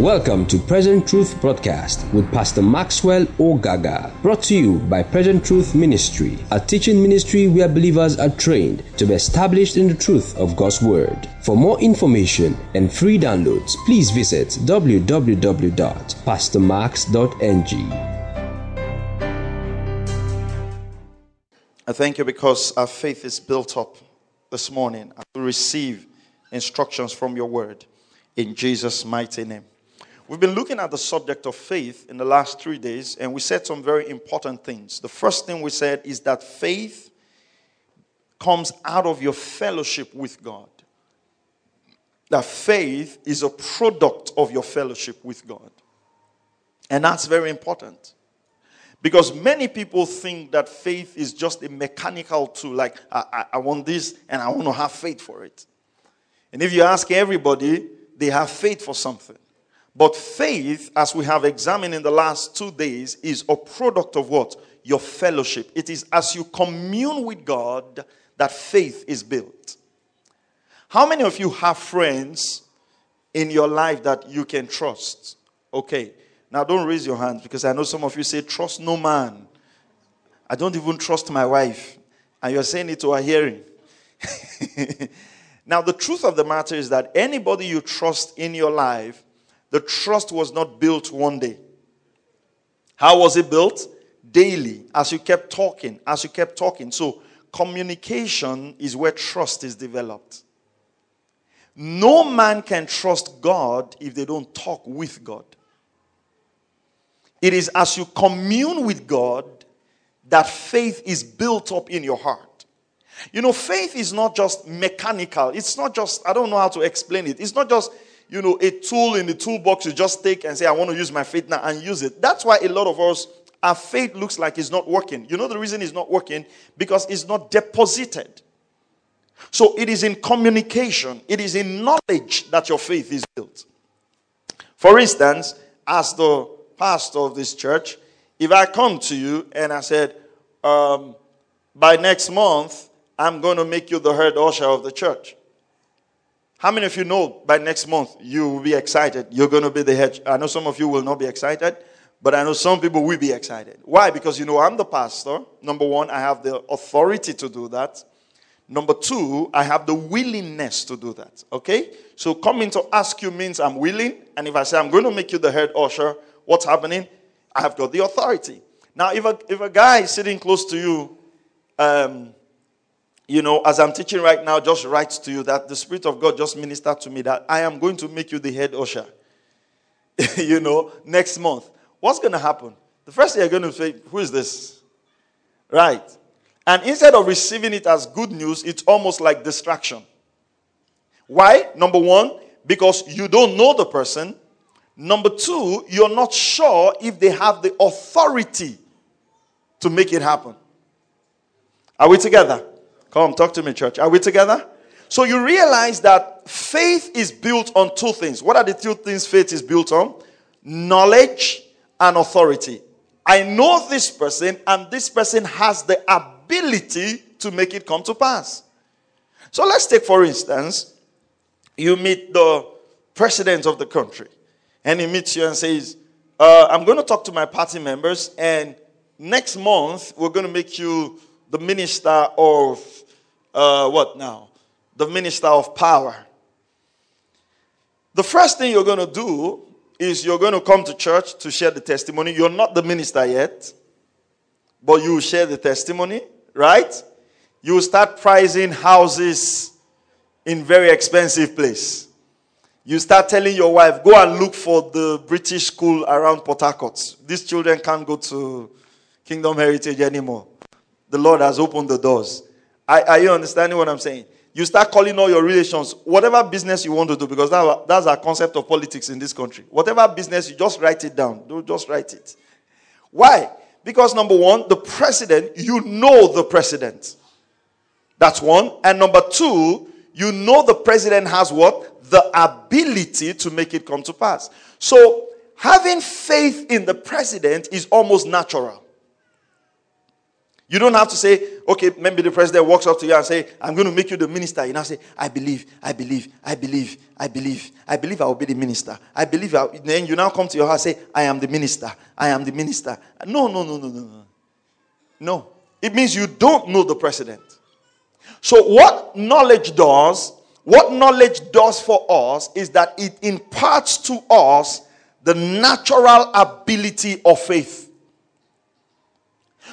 Welcome to Present Truth Broadcast with Pastor Maxwell Ogaga, brought to you by Present Truth Ministry, a teaching ministry where believers are trained to be established in the truth of God's Word. For more information and free downloads, please visit www.pastormax.ng. I thank you because our faith is built up this morning. I will receive instructions from your word in Jesus' mighty name. We've been looking at the subject of faith in the last three days, and we said some very important things. The first thing we said is that faith comes out of your fellowship with God. That faith is a product of your fellowship with God. And that's very important. Because many people think that faith is just a mechanical tool, like, I, I, I, want this and I want to have faith for it. And if you ask everybody, they have faith for something. But faith, as we have examined in the last two days, is a product of what? Your fellowship. It is as you commune with God that faith is built. How many of you have friends in your life that you can trust? Okay. Now don't raise your hands because I know some of you say, trust no man. I don't even trust my wife. And you're saying it to her hearing. now, the truth of the matter is that anybody you trust in your life the trust was not built one day. How was it built? Daily, as you kept talking, as you kept talking. So, communication is where trust is developed. No man can trust God if they don't talk with God. It is as you commune with God that faith is built up in your heart. You know, faith is not just mechanical. It's not just, I don't know how to explain it. It's not just you know, a tool in the toolbox you just take and say, I want to use my faith now and use it. That's why a lot of us, our faith looks like it's not working. You know the reason it's not working? Because it's not deposited. So it is in communication, it is in knowledge that your faith is built. For instance, as the pastor of this church, if I come to you and I said, um, by next month, I'm going to make you the head usher of the church. How many of you know by next month you will be excited? You're going to be the head. I know some of you will not be excited, but I know some people will be excited. Why? Because you know I'm the pastor. Number one, I have the authority to do that. Number two, I have the willingness to do that. Okay? So coming to ask you means I'm willing. And if I say I'm going to make you the head usher, what's happening? I have got the authority. Now, if a, if a guy is sitting close to you, um, you know, as I'm teaching right now, just writes to you that the Spirit of God just ministered to me that I am going to make you the head usher. you know, next month. What's going to happen? The first thing you're going to say, Who is this? Right. And instead of receiving it as good news, it's almost like distraction. Why? Number one, because you don't know the person. Number two, you're not sure if they have the authority to make it happen. Are we together? Come, talk to me, church. Are we together? So you realize that faith is built on two things. What are the two things faith is built on? Knowledge and authority. I know this person, and this person has the ability to make it come to pass. So let's take, for instance, you meet the president of the country, and he meets you and says, uh, I'm going to talk to my party members, and next month we're going to make you the minister of uh, what now? The minister of power. The first thing you're going to do is you're going to come to church to share the testimony. You're not the minister yet, but you share the testimony, right? You start pricing houses in very expensive place. You start telling your wife, go and look for the British school around Port Harcourt. These children can't go to Kingdom Heritage anymore. The Lord has opened the doors. Are, are you understanding what I'm saying? You start calling all your relations, whatever business you want to do, because that, that's our concept of politics in this country. Whatever business, you just write it down. Don't just write it. Why? Because number one, the president, you know the president. That's one. And number two, you know the president has what? The ability to make it come to pass. So having faith in the president is almost natural. You don't have to say, okay, maybe the president walks up to you and say, I'm going to make you the minister. You now say, I believe, I believe, I believe, I believe, I believe I will be the minister. I believe. I'll, then you now come to your house and say, I am the minister. I am the minister. No, no, no, no, no, no. No. It means you don't know the president. So what knowledge does, what knowledge does for us is that it imparts to us the natural ability of faith.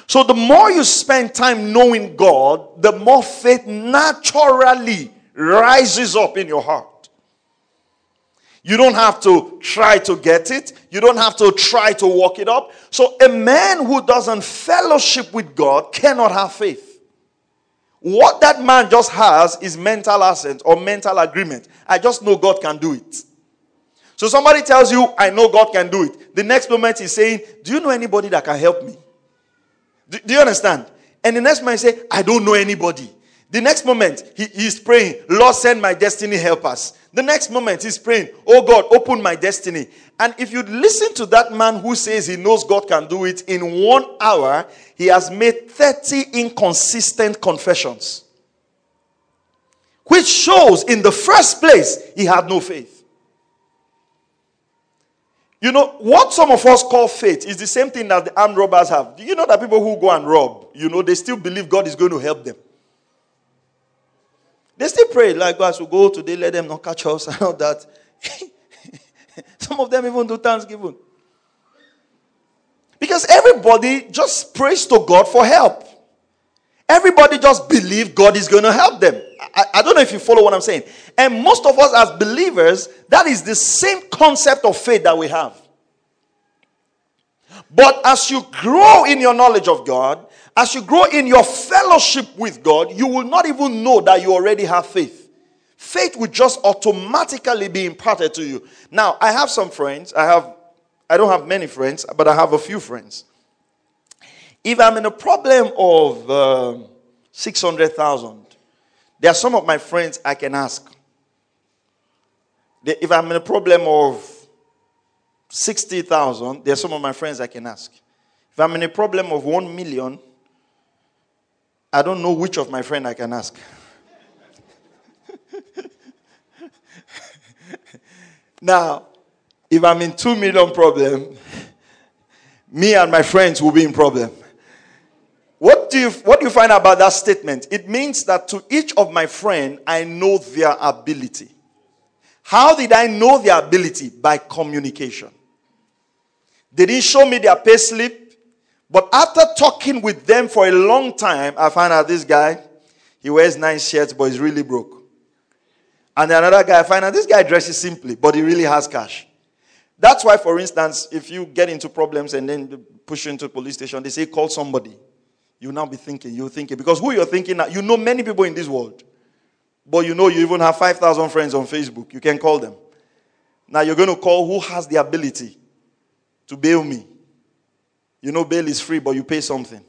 So the more you spend time knowing God, the more faith naturally rises up in your heart. You don't have to try to get it. You don't have to try to walk it up. So a man who doesn't fellowship with God cannot have faith. What that man just has is mental assent or mental agreement. I just know God can do it. So somebody tells you, I know God can do it. The next moment he's saying, Do you know anybody that can help me? Do, do you understand? And the next moment, say, I don't know anybody. The next moment, he, he's praying, Lord, send my destiny help us. The next moment, he's praying, Oh God, open my destiny. And if you listen to that man who says he knows God can do it, in one hour, he has made 30 inconsistent confessions. Which shows in the first place, he had no faith. You know, what some of us call faith is the same thing that the armed robbers have. Do you know that people who go and rob, you know, they still believe God is going to help them? They still pray, like, God, will go today, let them not catch us and all that. some of them even do thanksgiving. Because everybody just prays to God for help. Everybody just believe God is going to help them. I, I, don't know if you follow what I'm saying. And most of us as believers, that is the same concept of faith that we have. But as you grow in your knowledge of God, as you grow in your fellowship with God, you will not even know that you already have faith. Faith will just automatically be imparted to you. Now, I have some friends. I have I don't have many friends, but I have a few friends. If I'm in a problem of uh, 600,000, there are some of my friends I can ask. If I'm in a problem of 60,000, there are some of my friends I can ask. If I'm in a problem of 1 million, I don't know which of my friend I can ask. now, if I'm in 2 million problem, me and my friends will be in problem. What do you what do you find about that statement? It means that to each of my friend I know their ability. How did I know their ability? By communication. They didn't show me their pay slip, but after talking with them for a long time, I found out this guy, he wears nice shirts, but he's really broke. And another guy, I find out this guy dresses simply, but he really has cash. That's why, for instance, if you get into problems and then push you into police station, they say call somebody. You now be thinking, you're thinking, because who you're thinking, now, you know many people in this world, but you know you even have 5,000 friends on Facebook. You can call them. Now you're going to call who has the ability to bail me. You know, bail is free, but you pay something.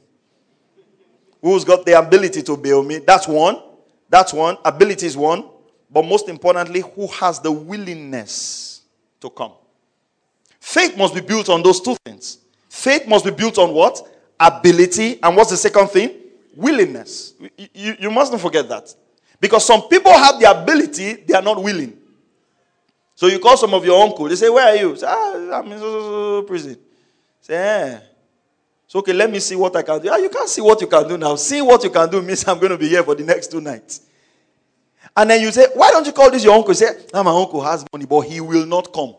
Who's got the ability to bail me? That's one. That's one. Ability is one. But most importantly, who has the willingness to come? Faith must be built on those two things. Faith must be built on what? Ability, and what's the second thing? Willingness. You, you mustn't forget that. Because some people have the ability, they are not willing. So you call some of your uncle, they say, Where are you? Say, ah, I'm in so, so, so prison. Say, eh. So okay, let me see what I can do. Ah, you can't see what you can do now. See what you can do means I'm going to be here for the next two nights. And then you say, Why don't you call this your uncle? say, ah, my uncle has money, but he will not come.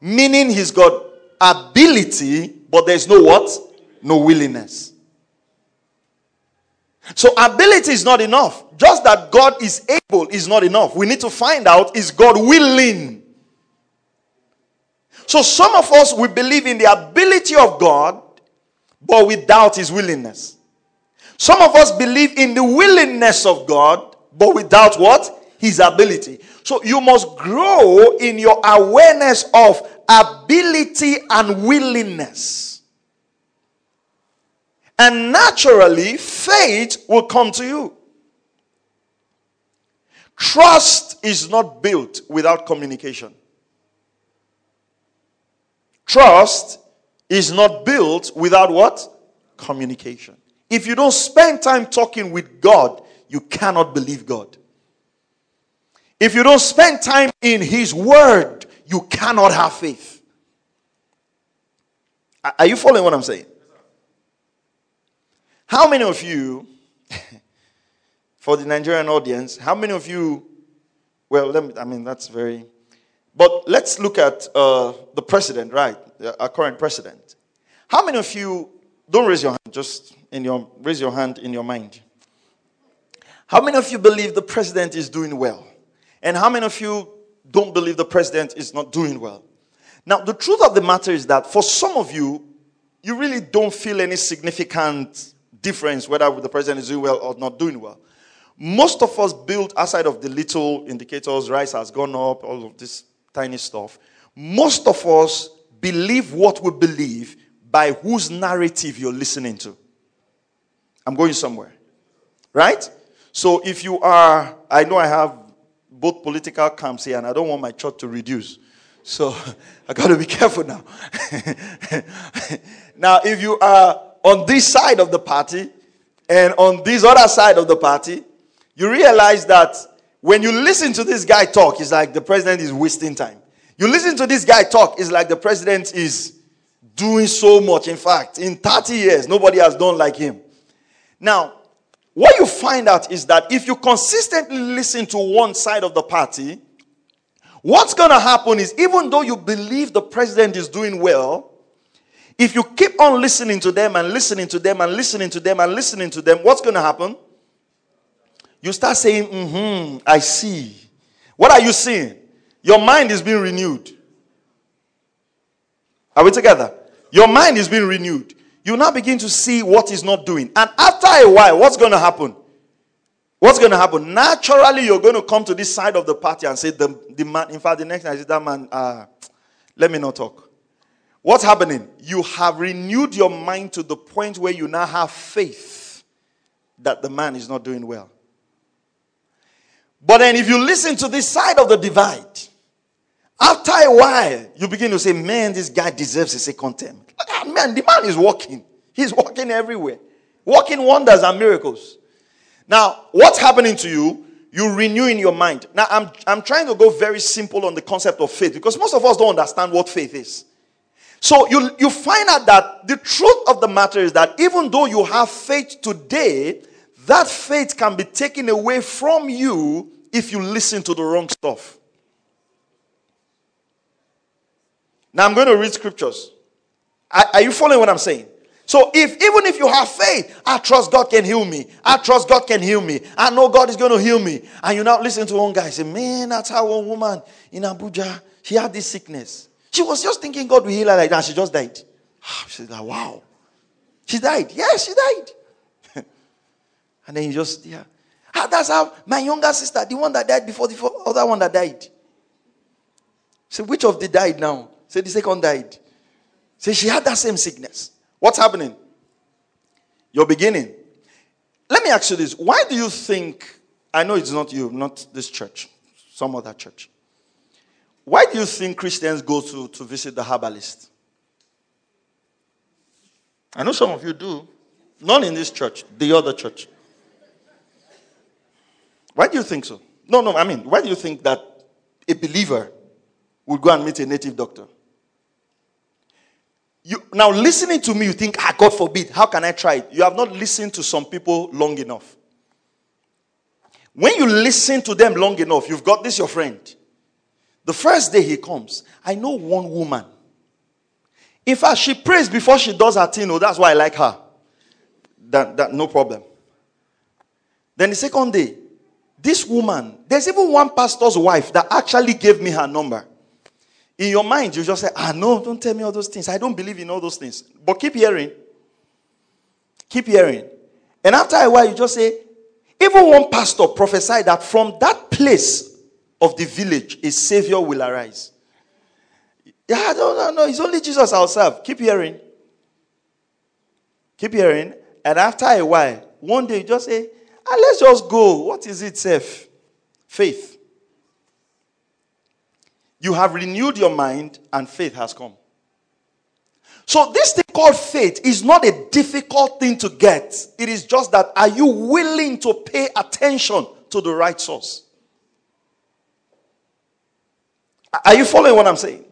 Meaning he's got ability, but there's no what? No willingness. So ability is not enough. Just that God is able is not enough. We need to find out is God willing? So some of us we believe in the ability of God but we doubt his willingness. Some of us believe in the willingness of God but we doubt what? His ability. So you must grow in your awareness of ability and willingness. And naturally, faith will come to you. Trust is not built without communication. Trust is not built without what? Communication. If you don't spend time talking with God, you cannot believe God. If you don't spend time in His Word, you cannot have faith. Are you following what I'm saying? How many of you, for the Nigerian audience, how many of you, well, let me, I mean, that's very, but let's look at uh, the president, right? Our current president. How many of you, don't raise your hand, just in your, raise your hand in your mind. How many of you believe the president is doing well? And how many of you don't believe the president is not doing well? Now, the truth of the matter is that for some of you, you really don't feel any significant difference whether the president is doing well or not doing well. Most of us build outside of the little indicators, rice has gone up, all of this tiny stuff. Most of us believe what we believe by whose narrative you're listening to. I'm going somewhere. Right? So if you are, I know I have both political camps here, and I don't want my church to reduce. So I got to be careful now. now, if you are on this side of the party and on this other side of the party, you realize that when you listen to this guy talk, it's like the president is wasting time. You listen to this guy talk, it's like the president is doing so much. In fact, in 30 years, nobody has done like him. Now, what you find out is that if you consistently listen to one side of the party, what's going to happen is even though you believe the president is doing well, if you keep on listening to them and listening to them and listening to them and listening to them, what's going to happen? You start saying, mm hmm, I see. What are you seeing? Your mind is being renewed. Are we together? Your mind is being renewed you now begin to see what is not doing. And after a while, what's going to happen? What's going to happen? Naturally, you're going to come to this side of the party and say, the, the man, in fact, the next night, is that man, uh, let me not talk. What's happening? You have renewed your mind to the point where you now have faith that the man is not doing well. But then, if you listen to this side of the divide, after a while, you begin to say, Man, this guy deserves a second term. Man, the man is walking. He's walking everywhere, walking wonders and miracles. Now, what's happening to you? You renew in your mind. Now, I'm, I'm trying to go very simple on the concept of faith because most of us don't understand what faith is. So you, you find out that the truth of the matter is that even though you have faith today, that faith can be taken away from you if you listen to the wrong stuff. Now I'm going to read scriptures. Are, are you following what I'm saying? So if even if you have faith, I trust God can heal me. I trust God can heal me. I know God is going to heal me. And you now listen to one guy say, Man, that's how one woman in Abuja, she had this sickness. She was just thinking God will heal her like that. She just died. She's like, wow. She died. Yes, she died. and then you just, yeah. Ah, that's how my younger sister, the one that died before the other one that died. Say, which of the died now? Say the second died. Say she had that same sickness. What's happening? You're beginning. Let me ask you this. Why do you think, I know it's not you, not this church, some other church. Why do you think Christians go to, to visit the herbalist? I know some of you do. Not in this church, the other church. Why do you think so? No, no, I mean, why do you think that a believer would go and meet a native doctor? You, now, listening to me, you think, ah, God forbid, how can I try it? You have not listened to some people long enough. When you listen to them long enough, you've got this your friend. The first day he comes, I know one woman. In fact, she prays before she does her thing. Oh, that's why I like her. That, that no problem. Then the second day, this woman, there's even one pastor's wife that actually gave me her number. In your mind, you just say, ah, no, don't tell me all those things. I don't believe in all those things. But keep hearing. Keep hearing. And after a while, you just say, even one pastor prophesied that from that place of the village, a savior will arise. Yeah, no, no, no. It's only Jesus ourselves. Keep hearing. Keep hearing. And after a while, one day you just say, ah, let's just go. What is it, safe? Faith. You have renewed your mind and faith has come. So, this thing called faith is not a difficult thing to get. It is just that are you willing to pay attention to the right source? Are you following what I'm saying?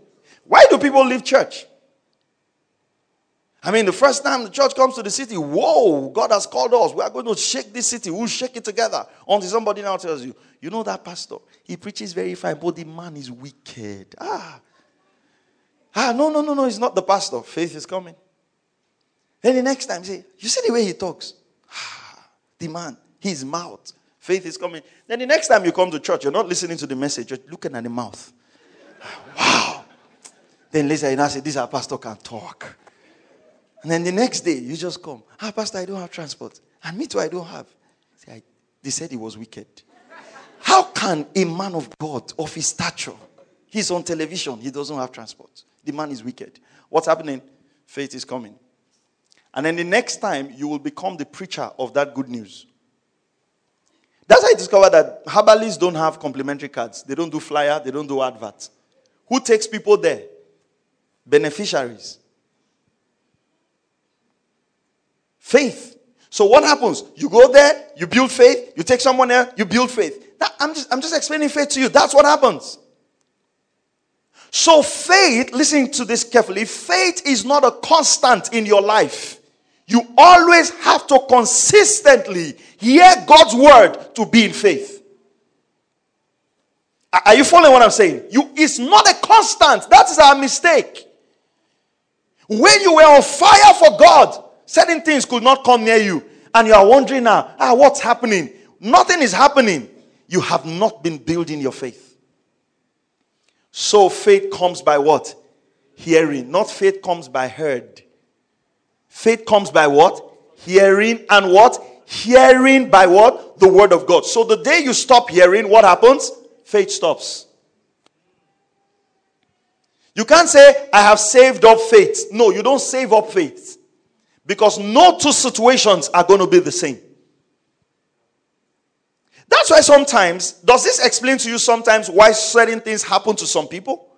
Why do people leave church? I mean, the first time the church comes to the city, whoa, God has called us. We are going to shake this city. We'll shake it together. Until somebody now tells you, you know that pastor, he preaches very fine, but the man is wicked. Ah. Ah, no, no, no, no, he's not the pastor. Faith is coming. Then the next time, say, you see the way he talks? Ah, the man, his mouth. Faith is coming. Then the next time you come to church, you're not listening to the message, you're looking at the mouth. Wow. Then later you now say, This our pastor can talk. And then the next day you just come. Ah, Pastor, I don't have transport. And me too, I don't have. See, I, they said he was wicked. How can a man of God of his stature, he's on television, he doesn't have transport? The man is wicked. What's happening? Faith is coming. And then the next time you will become the preacher of that good news. That's how I discovered that herbalists don't have complimentary cards. They don't do flyer, they don't do adverts. Who takes people there? Beneficiaries. Faith. So what happens? You go there, you build faith, you take someone there, you build faith. That, I'm, just, I'm just explaining faith to you. That's what happens. So faith, listen to this carefully, faith is not a constant in your life. You always have to consistently hear God's word to be in faith. Are you following what I'm saying? You, it's not a constant. That is our mistake. When you were on fire for God, certain things could not come near you. And you are wondering now, ah, what's happening? Nothing is happening. You have not been building your faith. So faith comes by what? Hearing. Not faith comes by heard. Faith comes by what? Hearing and what? Hearing by what? The word of God. So the day you stop hearing, what happens? Faith stops. You can't say, I have saved up faith. No, you don't save up faith. Because no two situations are going to be the same. That's why sometimes, does this explain to you sometimes why certain things happen to some people?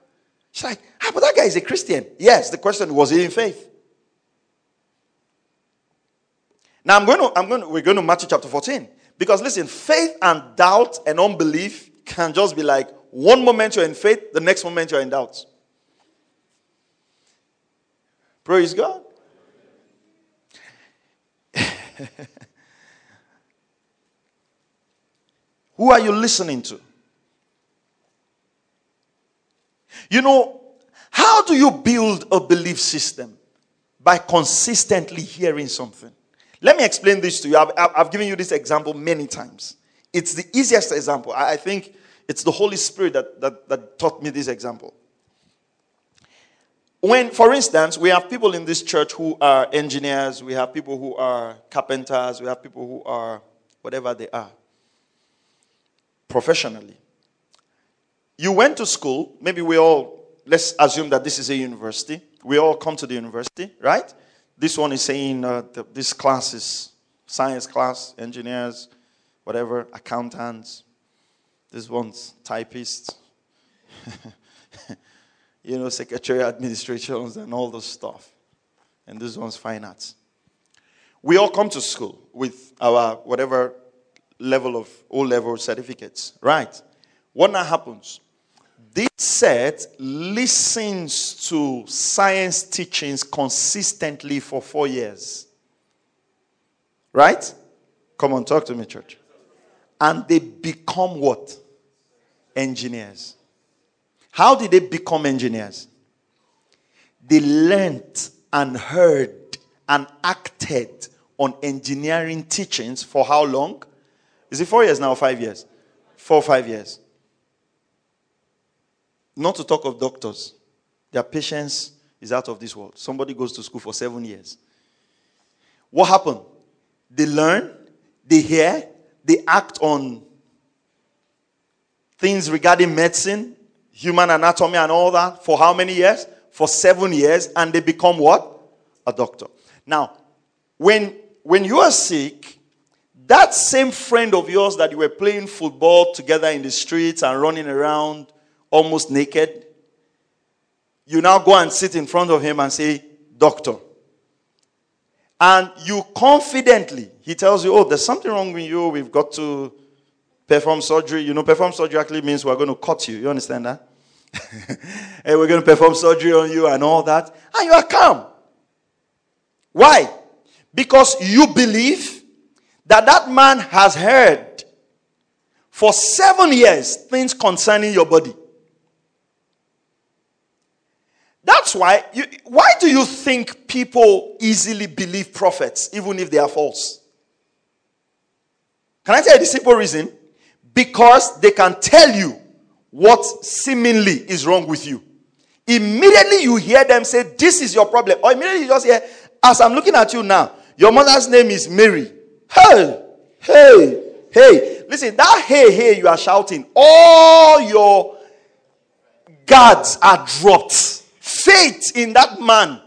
She's like, ah, but that guy is a Christian. Yes, the question was he in faith? Now I'm going to, I'm going to, we're going to Matthew chapter 14. Because listen, faith and doubt and unbelief can just be like one moment you're in faith, the next moment you're in doubt. Praise God. Who are you listening to? You know, how do you build a belief system? By consistently hearing something. Let me explain this to you. I've, I've given you this example many times. It's the easiest example. I think it's the Holy Spirit that, that, that taught me this example. When, for instance, we have people in this church who are engineers, we have people who are carpenters, we have people who are whatever they are, professionally. You went to school, maybe we all, let's assume that this is a university. We all come to the university, right? This one is saying uh, this class is science class, engineers, whatever, accountants. This one's typists. you know, secretary administrations and all those stuff. And this one's finance. We all come to school with our whatever level of O level certificates, right? What now happens? This set listens to science teachings consistently for four years. Right? Come on, talk to me, church and they become what? Engineers. How did they become engineers? They learned and heard and acted on engineering teachings for how long? Is it four years now five years? Four or five years. Not to talk of doctors. Their patience is out of this world. Somebody goes to school for seven years. What happened? They learn, they hear, they act on things regarding medicine, human anatomy, and all that for how many years? For seven years, and they become what? A doctor. Now, when when you are sick, that same friend of yours that you were playing football together in the streets and running around almost naked, you now go and sit in front of him and say, Doctor. and you confidently, he tells you, oh, there's something wrong with you, we've got to perform surgery. You know, perform surgery actually means we're going to cut you. You understand that? hey, we're going to perform surgery on you and all that. And you are calm. Why? Because you believe that that man has heard for seven years things concerning your body. That's why. You, why do you think people easily believe prophets, even if they are false? Can I tell you the simple reason? Because they can tell you what seemingly is wrong with you. Immediately you hear them say, This is your problem. Or immediately you just hear, As I'm looking at you now, your mother's name is Mary. Hey, hey, hey. Listen, that hey, hey, you are shouting. All your guards are dropped. Faith in that man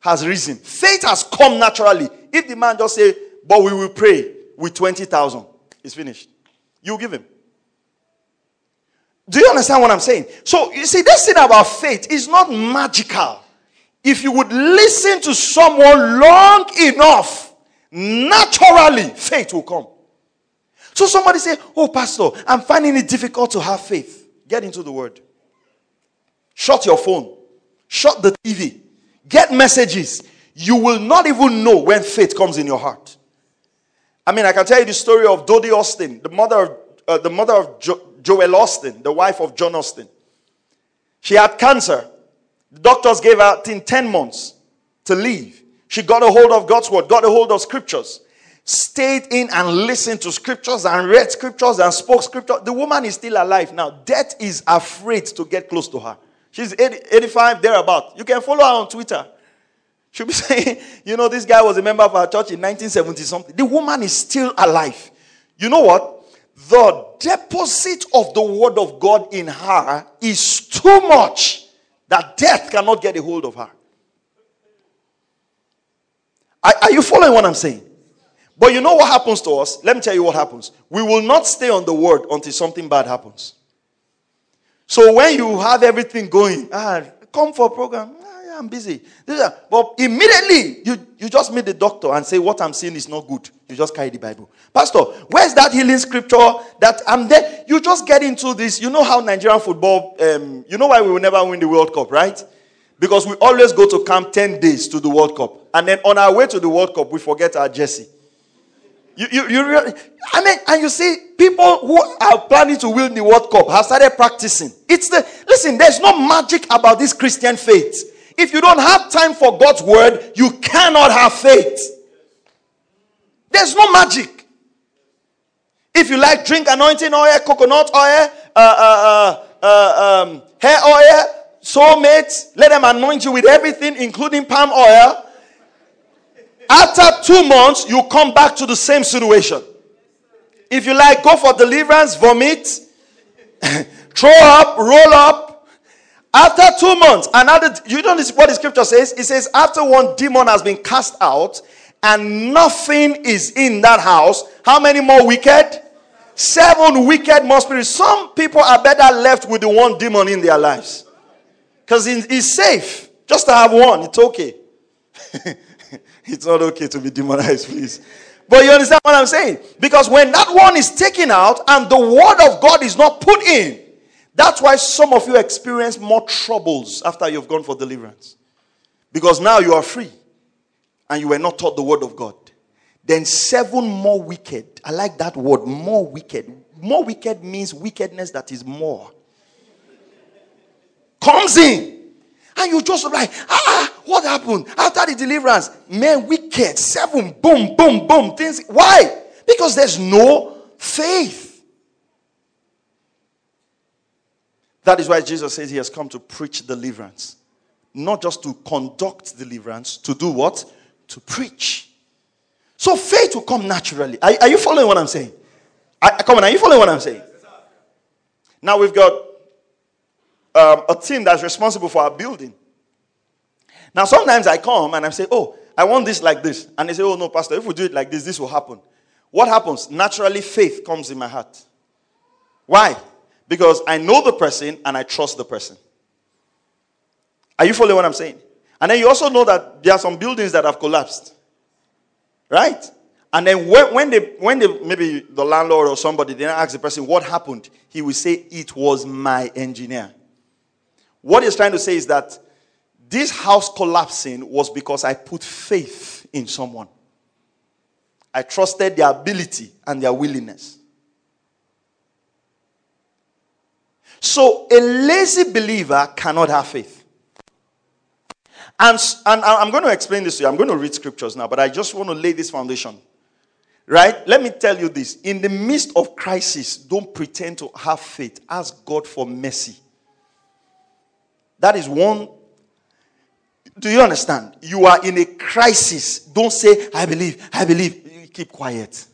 has risen. Faith has come naturally. If the man just say, But we will pray with 20,000, it's finished. You give him. Do you understand what I'm saying? So, you see, this thing about faith is not magical. If you would listen to someone long enough, naturally, faith will come. So, somebody say, Oh, Pastor, I'm finding it difficult to have faith. Get into the word. Shut your phone, shut the TV, get messages. You will not even know when faith comes in your heart. I mean, I can tell you the story of Dodie Osteen, the mother of, uh, the mother of jo- Joel Osteen, the wife of John Osteen. She had cancer. The doctors gave her in 10 months to leave. She got a hold of God's word, got a hold of scriptures, stayed in and listened to scriptures and read scriptures and spoke scripture. The woman is still alive now. Death is afraid to get close to her. She's 80, 85, thereabout. You can follow her on Twitter. She'll be saying, you know, this guy was a member of our church in 1970 something. The woman is still alive. You know what? The deposit of the word of God in her is too much that death cannot get a hold of her. Are, are you following what I'm saying? But you know what happens to us? Let me tell you what happens. We will not stay on the word until something bad happens. So when you have everything going, ah, come for a program. I'm busy. But immediately you, you just meet the doctor and say, What I'm seeing is not good. You just carry the Bible. Pastor, where's that healing scripture that I'm there? You just get into this. You know how Nigerian football, um, you know why we will never win the World Cup, right? Because we always go to camp 10 days to the World Cup. And then on our way to the World Cup, we forget our jersey. You, you, you really, I mean, and you see, people who are planning to win the World Cup have started practicing. It's the, listen, there's no magic about this Christian faith. If you don't have time for God's word, you cannot have faith. There's no magic. If you like, drink anointing oil, coconut oil, uh, uh, uh, uh um, hair oil, soulmates, let them anoint you with everything, including palm oil. After two months, you come back to the same situation. If you like, go for deliverance, vomit, throw up, roll up. After two months, another, you know what the scripture says? It says, after one demon has been cast out and nothing is in that house, how many more wicked? Seven wicked more spirits. Some people are better left with the one demon in their lives because it's safe just to have one. It's okay. it's not okay to be demonized, please. But you understand what I'm saying? Because when that one is taken out and the word of God is not put in, that's why some of you experience more troubles after you've gone for deliverance. Because now you are free and you were not taught the word of God. Then seven more wicked. I like that word, more wicked. More wicked means wickedness that is more. Comes in. And you just like, ah, what happened? After the deliverance, man, wicked, seven, boom, boom, boom. Things. Why? Because there's no faith. That is why Jesus says he has come to preach deliverance. Not just to conduct deliverance, to do what? To preach. So faith will come naturally. Are, are you following what I'm saying? I, come on, are you following what I'm saying? Now we've got um, a team that's responsible for our building. Now, sometimes I come and I say, Oh, I want this like this. And they say, Oh, no, Pastor, if we do it like this, this will happen. What happens? Naturally, faith comes in my heart. Why? Because I know the person and I trust the person. Are you following what I'm saying? And then you also know that there are some buildings that have collapsed. Right? And then when, when they when they maybe the landlord or somebody then ask the person what happened, he will say, It was my engineer. What he's trying to say is that this house collapsing was because I put faith in someone. I trusted their ability and their willingness. So a lazy believer cannot have faith. And, and I'm going to explain this to you. I'm going to read scriptures now, but I just want to lay this foundation. Right? Let me tell you this. In the midst of crisis, don't pretend to have faith. Ask God for mercy. That is one. Do you understand? You are in a crisis. Don't say, I believe, I believe keep quiet.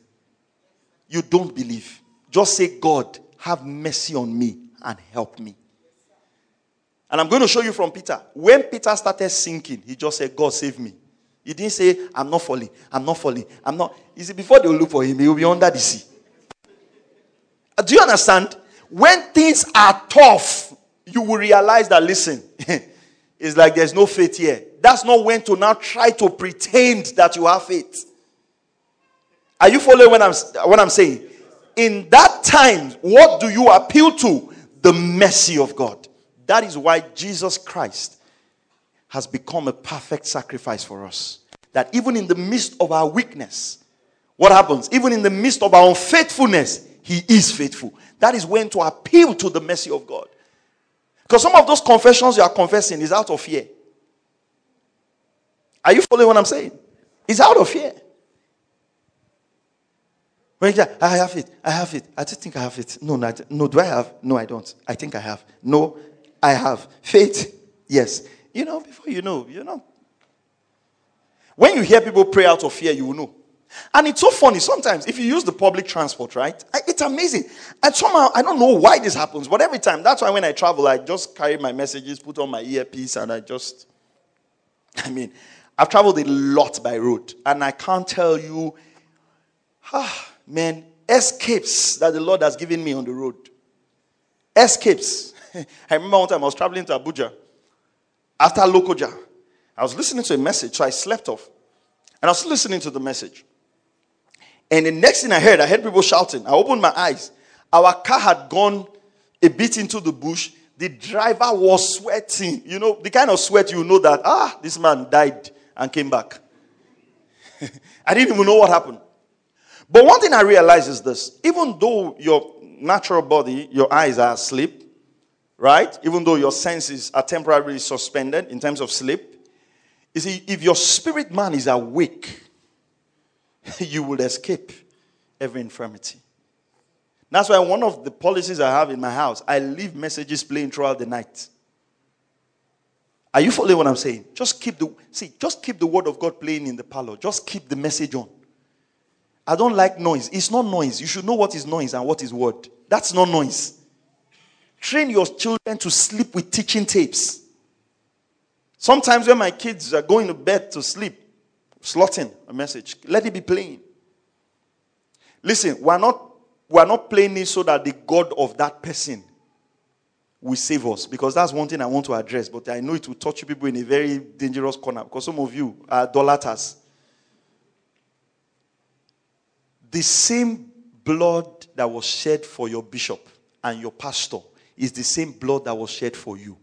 You don't believe. Just say, God, have mercy on me and help me. And I'm going to show you from Peter. When Peter started sinking, he just said, God, save me. He didn't say, I'm not falling. I'm not falling. I'm not. You see, before they will look for him, he will be under the sea. Uh, do you understand? When things are tough, you will realize that, listen, it's like there's no faith here. That's not when to now try to pretend that you have faith. Are you following what I'm, what I'm saying? In that time, what do you appeal to? The mercy of God. That is why Jesus Christ has become a perfect sacrifice for us. That even in the midst of our weakness, what happens? Even in the midst of our unfaithfulness, He is faithful. That is when to appeal to the mercy of God. Because some of those confessions you are confessing is out of fear. Are you following what I'm saying? It's out of fear. When you I have it, I have it. I just think I have it. No, no, no, do I have? No, I don't. I think I have. No, I have. Faith, yes. You know, before you know, you know. When you hear people pray out of fear, you will know. And it's so funny sometimes if you use the public transport, right? It's amazing. And somehow, I don't know why this happens, but every time, that's why when I travel, I just carry my messages, put on my earpiece, and I just, I mean, I've traveled a lot by road, and I can't tell you, ah, man, escapes that the Lord has given me on the road. Escapes. I remember one time I was traveling to Abuja after Lokoja. I was listening to a message, so I slept off. And I was listening to the message. And the next thing I heard, I heard people shouting. I opened my eyes. Our car had gone a bit into the bush. The driver was sweating. You know, the kind of sweat you know that, ah, this man died and came back. I didn't even know what happened. But one thing I realize is this even though your natural body, your eyes are asleep, right? Even though your senses are temporarily suspended in terms of sleep, you see, if your spirit man is awake, you will escape every infirmity. That's why one of the policies I have in my house, I leave messages playing throughout the night. Are you following what I'm saying? Just keep the see, just keep the word of God playing in the parlor. Just keep the message on. I don't like noise. It's not noise. You should know what is noise and what is word. That's not noise. Train your children to sleep with teaching tapes. Sometimes when my kids are going to bed to sleep, slotting a message, let it be playing. Listen, we're not we're not playing it so that the God of that person will save us. Because that's one thing I want to address. But I know it will touch people in a very dangerous corner. Because some of you are idolaters. The same blood that was shed for your bishop and your pastor is the same blood that was shed for you.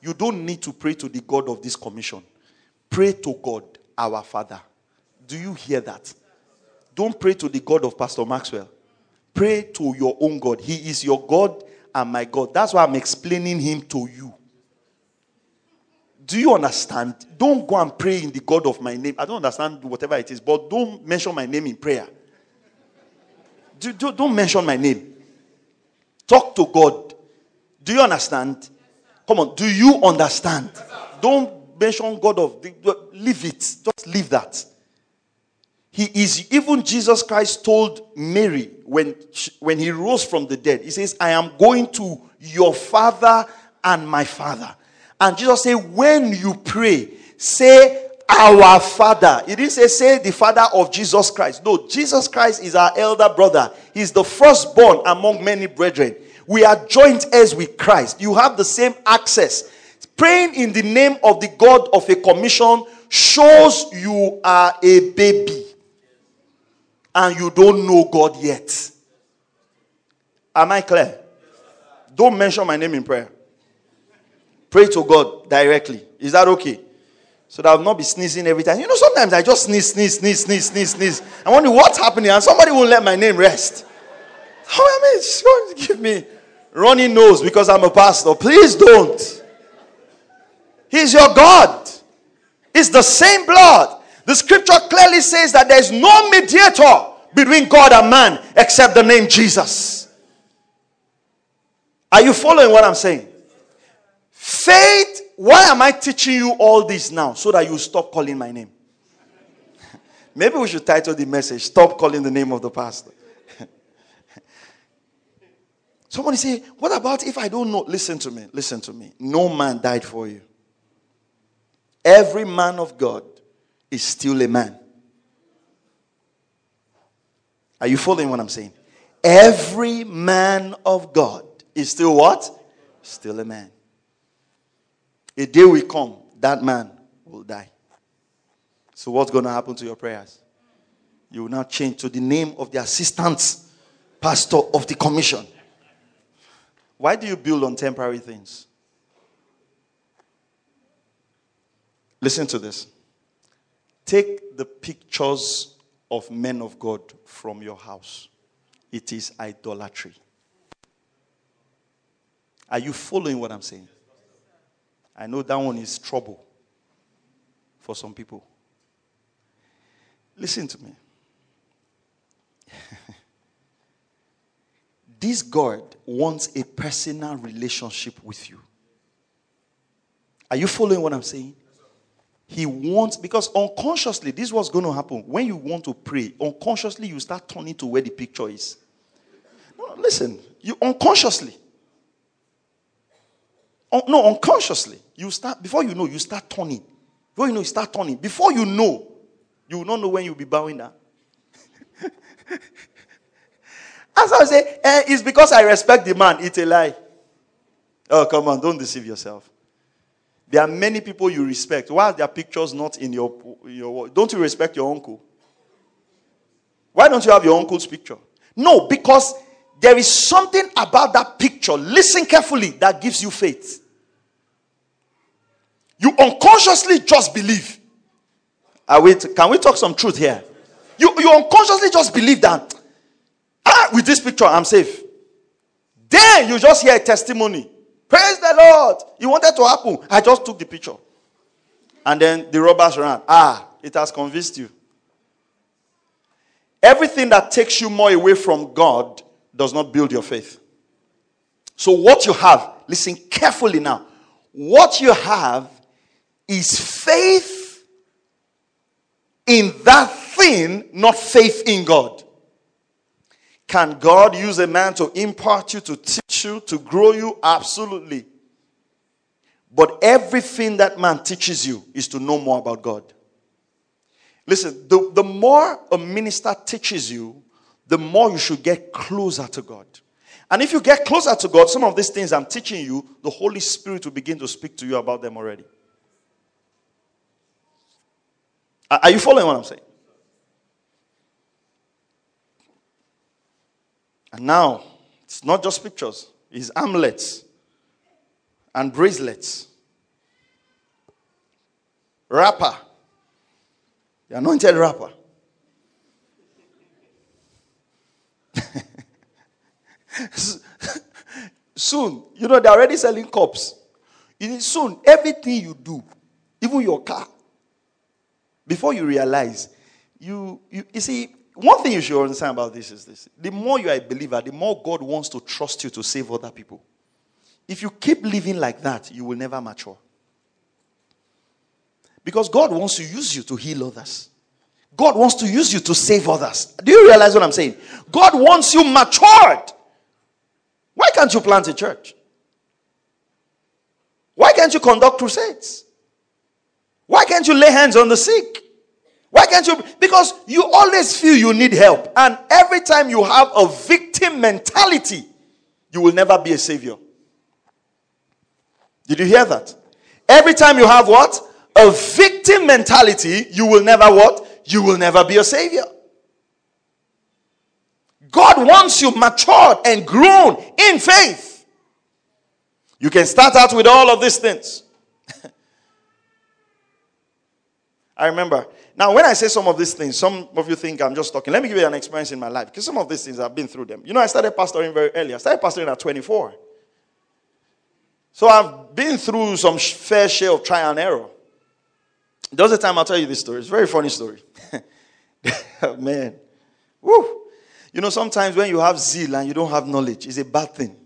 You don't need to pray to the God of this commission. Pray to God, our Father. Do you hear that? Don't pray to the God of Pastor Maxwell. Pray to your own God. He is your God and my God. That's why I'm explaining him to you. Do you understand? Don't go and pray in the God of my name. I don't understand whatever it is, but don't mention my name in prayer. Do, do, don't mention my name. Talk to God. Do you understand? Come on. Do you understand? Don't mention God of. Leave it. Just leave that. He is even Jesus Christ told Mary when when he rose from the dead. He says, "I am going to your father and my father." And Jesus said, "When you pray, say our father. He didn't say, say the father of Jesus Christ. No, Jesus Christ is our elder brother. He's the firstborn among many brethren. We are joint heirs with Christ. You have the same access. Praying in the name of the God of a commission shows you are a baby. and you don't know God yet. Am I clear? Don't mention my name in prayer. Pray to God directly. Is that okay? So that I'll not be sneezing every time. You know, sometimes I just sneeze, sneeze, sneeze, sneeze, sneeze, sneeze. I wonder what's happening, and somebody won't let my name rest. How oh, am I just going to give me running nose because I'm a pastor? Please don't. He's your God. It's the same blood. The scripture clearly says that there's no mediator between God and man except the name Jesus. Are you following what I'm saying? Faith, why am I teaching you all this now? So that you stop calling my name. Maybe we should title the message Stop Calling the Name of the Pastor. Somebody say, What about if I don't know? Listen to me. Listen to me. No man died for you. Every man of God is still a man. Are you following what I'm saying? Every man of God is still what? Still a man. A day will come, that man will die. So, what's going to happen to your prayers? You will now change to the name of the assistant pastor of the commission. Why do you build on temporary things? Listen to this. Take the pictures of men of God from your house. It is idolatry. Are you following what I'm saying? I know that one is trouble for some people. Listen to me. this God wants a personal relationship with you. Are you following what I'm saying? He wants, because unconsciously, this is what's going to happen. When you want to pray, unconsciously, you start turning to where the picture is. No, listen, you unconsciously. Un- no, unconsciously. You start, before you know, you start turning. Before you know, you start turning. Before you know, you will not know when you'll be bowing down. As I say, eh, it's because I respect the man. It's a lie. Oh, come on, don't deceive yourself. There are many people you respect. Why are their pictures not in your, your don't you respect your uncle? Why don't you have your uncle's picture? No, because there is something about that picture. Listen carefully that gives you faith. You unconsciously just believe. Are we t- can we talk some truth here? You, you unconsciously just believe that ah, with this picture, I'm safe. Then you just hear a testimony. Praise the Lord. You wanted to happen. I just took the picture. And then the robbers ran. Ah, it has convinced you. Everything that takes you more away from God does not build your faith. So, what you have, listen carefully now. What you have is faith in that thing, not faith in God. Can God use a man to impart you, to teach you, to grow you? Absolutely. But everything that man teaches you is to know more about God. Listen, the, the more a minister teaches you, the more you should get closer to God. And if you get closer to God, some of these things I'm teaching you, the Holy Spirit will begin to speak to you about them already. Are you following what I'm saying? And now, it's not just pictures, it's amulets and bracelets. Wrapper. The anointed wrapper. soon, you know, they're already selling cups. Soon, everything you do, even your car, before you realize, you, you, you see, one thing you should understand about this is this the more you are a believer, the more God wants to trust you to save other people. If you keep living like that, you will never mature. Because God wants to use you to heal others. God wants to use you to save others. Do you realize what I'm saying? God wants you matured. Why can't you plant a church? Why can't you conduct crusades? Why can't you lay hands on the sick? Why can't you? Because you always feel you need help. And every time you have a victim mentality, you will never be a savior. Did you hear that? Every time you have what? A victim mentality, you will never what? You will never be a savior. God wants you matured and grown in faith. You can start out with all of these things. I remember. Now, when I say some of these things, some of you think I'm just talking. Let me give you an experience in my life because some of these things I've been through them. You know, I started pastoring very early. I started pastoring at 24. So I've been through some fair share of trial and error. There's a time I'll tell you this story. It's a very funny story. Man. Woo. You know, sometimes when you have zeal and you don't have knowledge, it's a bad thing.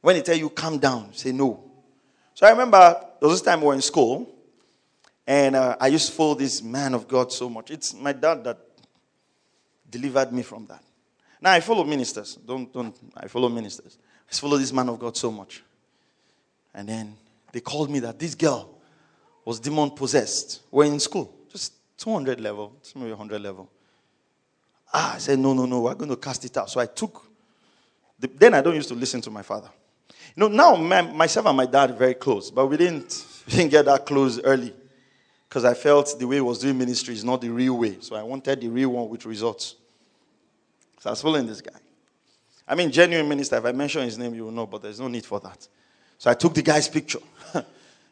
When they tell you calm down, say no. So I remember there was this time we were in school, and uh, I used to follow this man of God so much. It's my dad that delivered me from that. Now I follow ministers. Don't don't I follow ministers. I follow this man of God so much. And then they called me that this girl was demon possessed. We're in school, just 200 level, maybe 100 level. Ah, I said, no, no, no, we're going to cast it out. So I took, the, then I don't used to listen to my father. You know, now my, myself and my dad are very close, but we didn't, we didn't get that close early because I felt the way he was doing ministry is not the real way. So I wanted the real one with results. So I was following this guy. I mean, genuine minister, if I mention his name, you will know, but there's no need for that. So I took the guy's picture.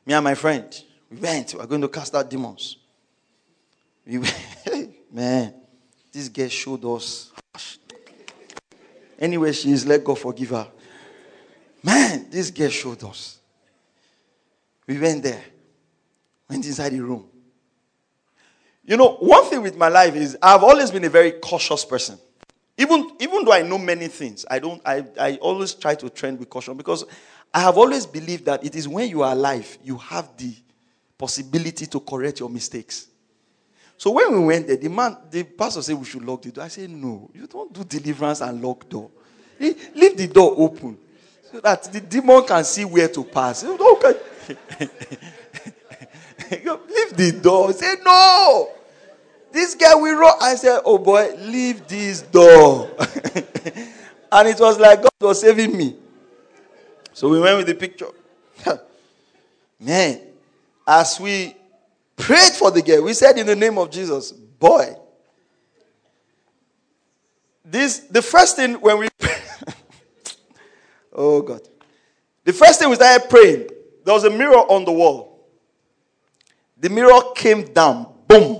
Me and my friend, we went. We are going to cast out demons. We went. Man, this girl showed us. Anyway, she is, let God forgive her. Man, this girl showed us. We went there, went inside the room. You know, one thing with my life is I've always been a very cautious person. Even, even though I know many things, I don't I, I always try to trend with caution because I have always believed that it is when you are alive, you have the possibility to correct your mistakes. So when we went there, the man, the pastor said we should lock the door. I said, No, you don't do deliverance and lock door. Leave the door open so that the demon can see where to pass. Okay. leave the door. Say no. This guy will run. I said, Oh boy, leave this door. and it was like God was saving me. So we went with the picture. Man, as we prayed for the girl, we said in the name of Jesus, boy. This the first thing when we Oh God. The first thing we started praying, there was a mirror on the wall. The mirror came down. Boom.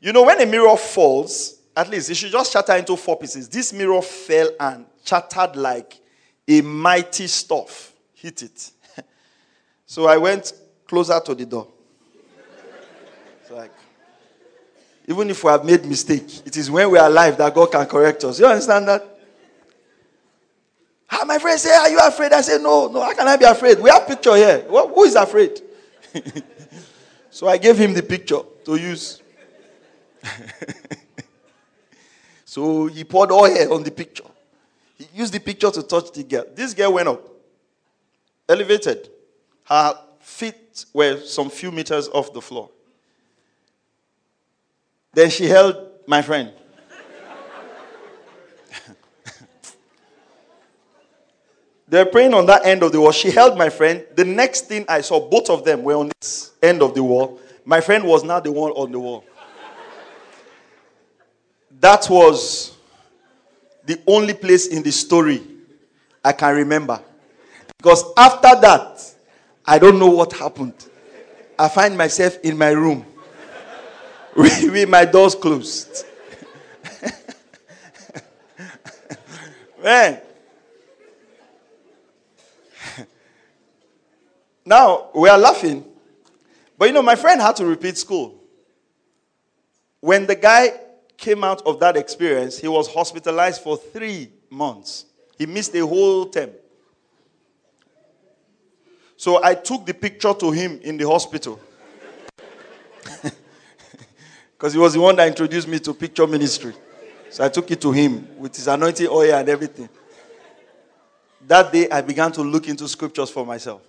You know, when a mirror falls, at least it should just shatter into four pieces. This mirror fell and shattered like a mighty stuff. Hit it. so I went closer to the door. It's like, even if we have made mistake, it is when we are alive that God can correct us. You understand that? Ah, my friend say, Are you afraid? I say, No, no, how can I be afraid? We have picture here. who is afraid? so I gave him the picture to use. so he poured oil on the picture. He used the picture to touch the girl. This girl went up, elevated. Her feet were some few meters off the floor. Then she held my friend. They're praying on that end of the wall. She held my friend. The next thing I saw, both of them were on this end of the wall. My friend was now the one on the wall. That was the only place in the story I can remember. Because after that, I don't know what happened. I find myself in my room with my doors closed. Man. Now, we are laughing. But you know, my friend had to repeat school. When the guy came out of that experience, he was hospitalized for three months. He missed a whole term. So I took the picture to him in the hospital. Because he was the one that introduced me to picture ministry. So I took it to him with his anointing oil and everything. That day, I began to look into scriptures for myself.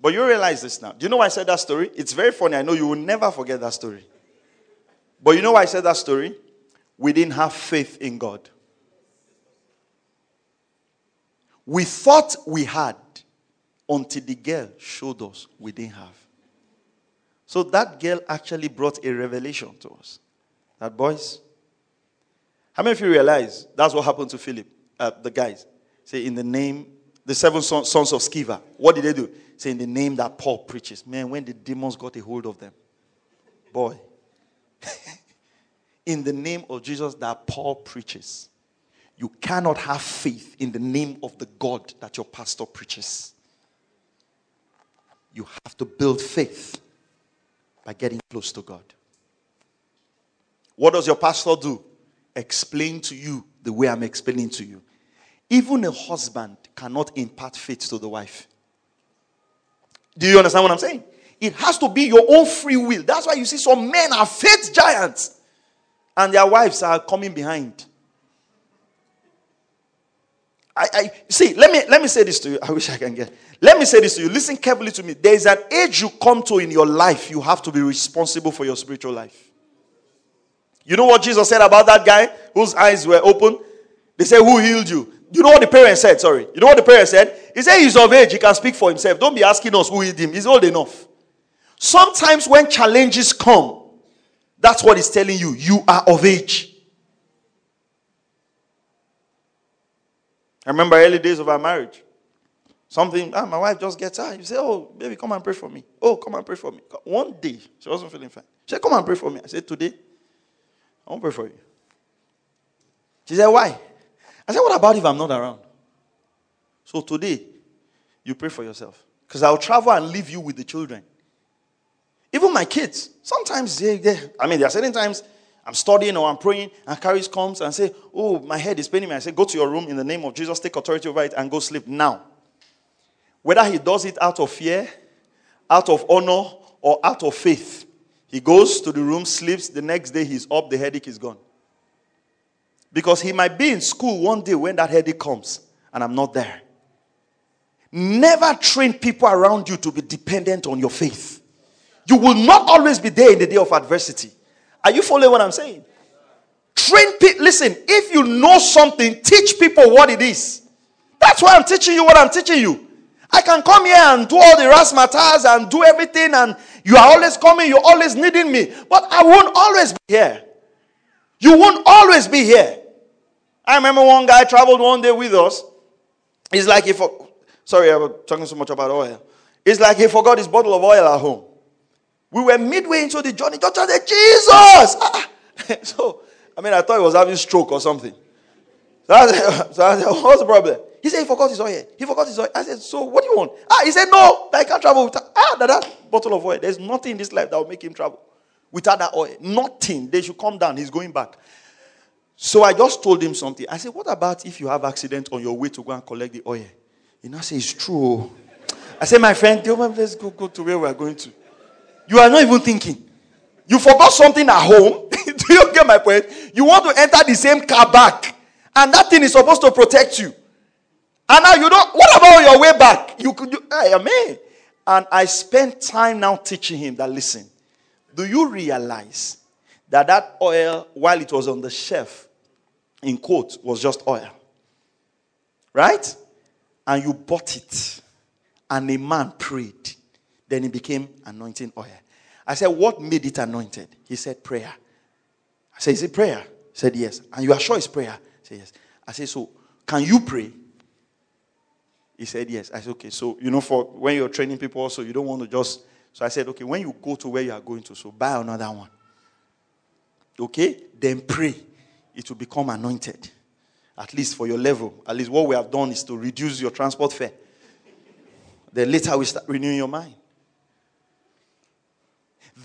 But you realize this now. Do you know why I said that story? It's very funny. I know you will never forget that story. But you know why I said that story? We didn't have faith in God. We thought we had until the girl showed us we didn't have. So that girl actually brought a revelation to us. That boys, How many of you realize that's what happened to Philip, uh, the guys? Say, in the name, the seven sons of Sceva. What did they do? Say, in the name that Paul preaches. Man, when the demons got a hold of them, boy. in the name of Jesus that Paul preaches. You cannot have faith in the name of the God that your pastor preaches. You have to build faith by getting close to God. What does your pastor do? Explain to you the way I'm explaining to you. Even a husband cannot impart faith to the wife. Do you understand what I'm saying? It has to be your own free will. That's why you see some men are faith giants and their wives are coming behind. I, I see. Let me let me say this to you. I wish I can get. Let me say this to you. Listen carefully to me. There is an age you come to in your life. You have to be responsible for your spiritual life. You know what Jesus said about that guy whose eyes were open? They said, "Who healed you?" You know what the parents said? Sorry. You know what the parents said? He said he's of age. He can speak for himself. Don't be asking us who healed him. He's old enough. Sometimes when challenges come, that's what he's telling you. You are of age. I remember early days of our marriage. Something, ah, my wife just gets out. You say, Oh, baby, come and pray for me. Oh, come and pray for me. One day, she wasn't feeling fine. She said, Come and pray for me. I said, Today, I won't pray for you. She said, Why? I said, What about if I'm not around? So today, you pray for yourself. Because I'll travel and leave you with the children. Even my kids, sometimes they, they I mean, there are certain times I'm studying or I'm praying, and Caris comes and say, Oh, my head is paining me. I say, Go to your room in the name of Jesus, take authority over it, and go sleep now. Whether he does it out of fear, out of honor, or out of faith, he goes to the room, sleeps. The next day, he's up, the headache is gone. Because he might be in school one day when that headache comes, and I'm not there. Never train people around you to be dependent on your faith. You will not always be there in the day of adversity. Are you following what I'm saying? Train people. Listen, if you know something, teach people what it is. That's why I'm teaching you what I'm teaching you. I can come here and do all the razzmatazz and do everything, and you are always coming, you're always needing me. But I won't always be here. You won't always be here. I remember one guy traveled one day with us. It's like he for sorry, I was talking so much about oil. It's like he forgot his bottle of oil at home. We were midway into the journey. Just said, Jesus! Ah. so, I mean, I thought he was having stroke or something. So I, said, so I said, what's the problem? He said he forgot his oil. He forgot his oil. I said, so what do you want? Ah, he said, no, I can't travel without ah, that, that bottle of oil. There's nothing in this life that will make him travel without that oil. Nothing. They should come down. He's going back. So I just told him something. I said, what about if you have accident on your way to go and collect the oil? He now said, it's true. Oh. I said, my friend, oh, let's go, go to where we are going to. You are not even thinking. You forgot something at home. Do you get my point? You want to enter the same car back. And that thing is supposed to protect you. And now you don't. What about your way back? You could. Hey, amen. And I spent time now teaching him that listen, do you realize that that oil, while it was on the shelf, in quote, was just oil? Right? And you bought it. And a man prayed. Then it became anointing oil. I said, What made it anointed? He said, Prayer. I said, Is it prayer? He said, Yes. And you are sure it's prayer? He said, Yes. I said, So can you pray? He said, Yes. I said, Okay. So, you know, for when you're training people also, you don't want to just. So I said, Okay, when you go to where you are going to, so buy another one. Okay? Then pray. It will become anointed. At least for your level. At least what we have done is to reduce your transport fare. Then later we start renewing your mind.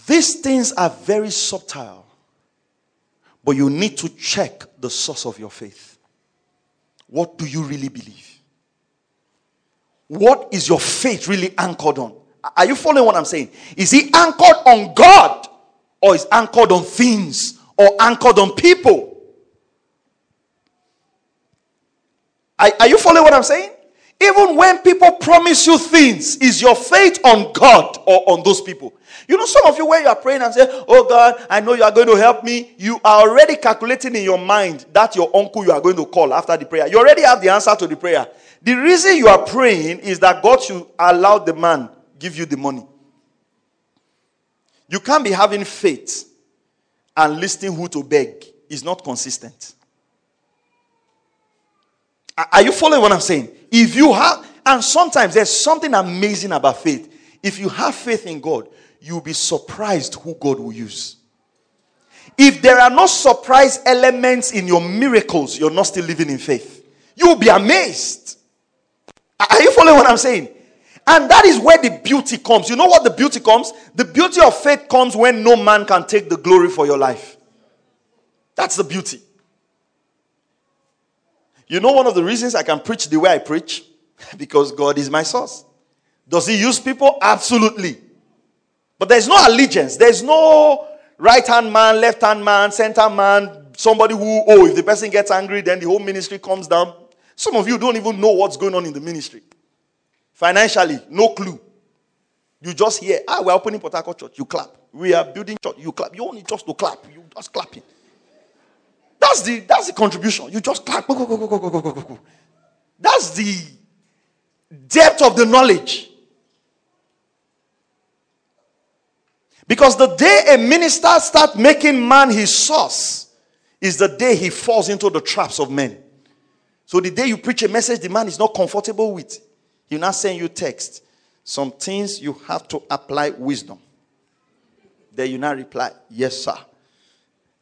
These things are very subtle, but you need to check the source of your faith. What do you really believe? What is your faith really anchored on? Are you following what I'm saying? Is it anchored on God or is anchored on things or anchored on people? Are, are you following what I'm saying? Even when people promise you things, is your faith on God or on those people? You know, some of you, when you are praying and say, Oh God, I know you are going to help me, you are already calculating in your mind that your uncle you are going to call after the prayer. You already have the answer to the prayer. The reason you are praying is that God should allow the man give you the money. You can't be having faith and listing who to beg. Is not consistent. Are you following what I'm saying? If you have, and sometimes there's something amazing about faith. If you have faith in God, you'll be surprised who God will use. If there are no surprise elements in your miracles, you're not still living in faith. You'll be amazed. Are you following what I'm saying? And that is where the beauty comes. You know what the beauty comes? The beauty of faith comes when no man can take the glory for your life. That's the beauty. You know, one of the reasons I can preach the way I preach? Because God is my source. Does He use people? Absolutely. But there's no allegiance. There's no right hand man, left hand man, center man, somebody who, oh, if the person gets angry, then the whole ministry comes down. Some of you don't even know what's going on in the ministry. Financially, no clue. You just hear, ah, we're opening Port Church, you clap. We are building church, you clap. You only just to clap. You just clapping. That's the that's the contribution. You just clap. That's the depth of the knowledge. Because the day a minister starts making man his source is the day he falls into the traps of men. So the day you preach a message the man is not comfortable with, he'll not send you text. Some things you have to apply wisdom. Then you not reply, yes, sir.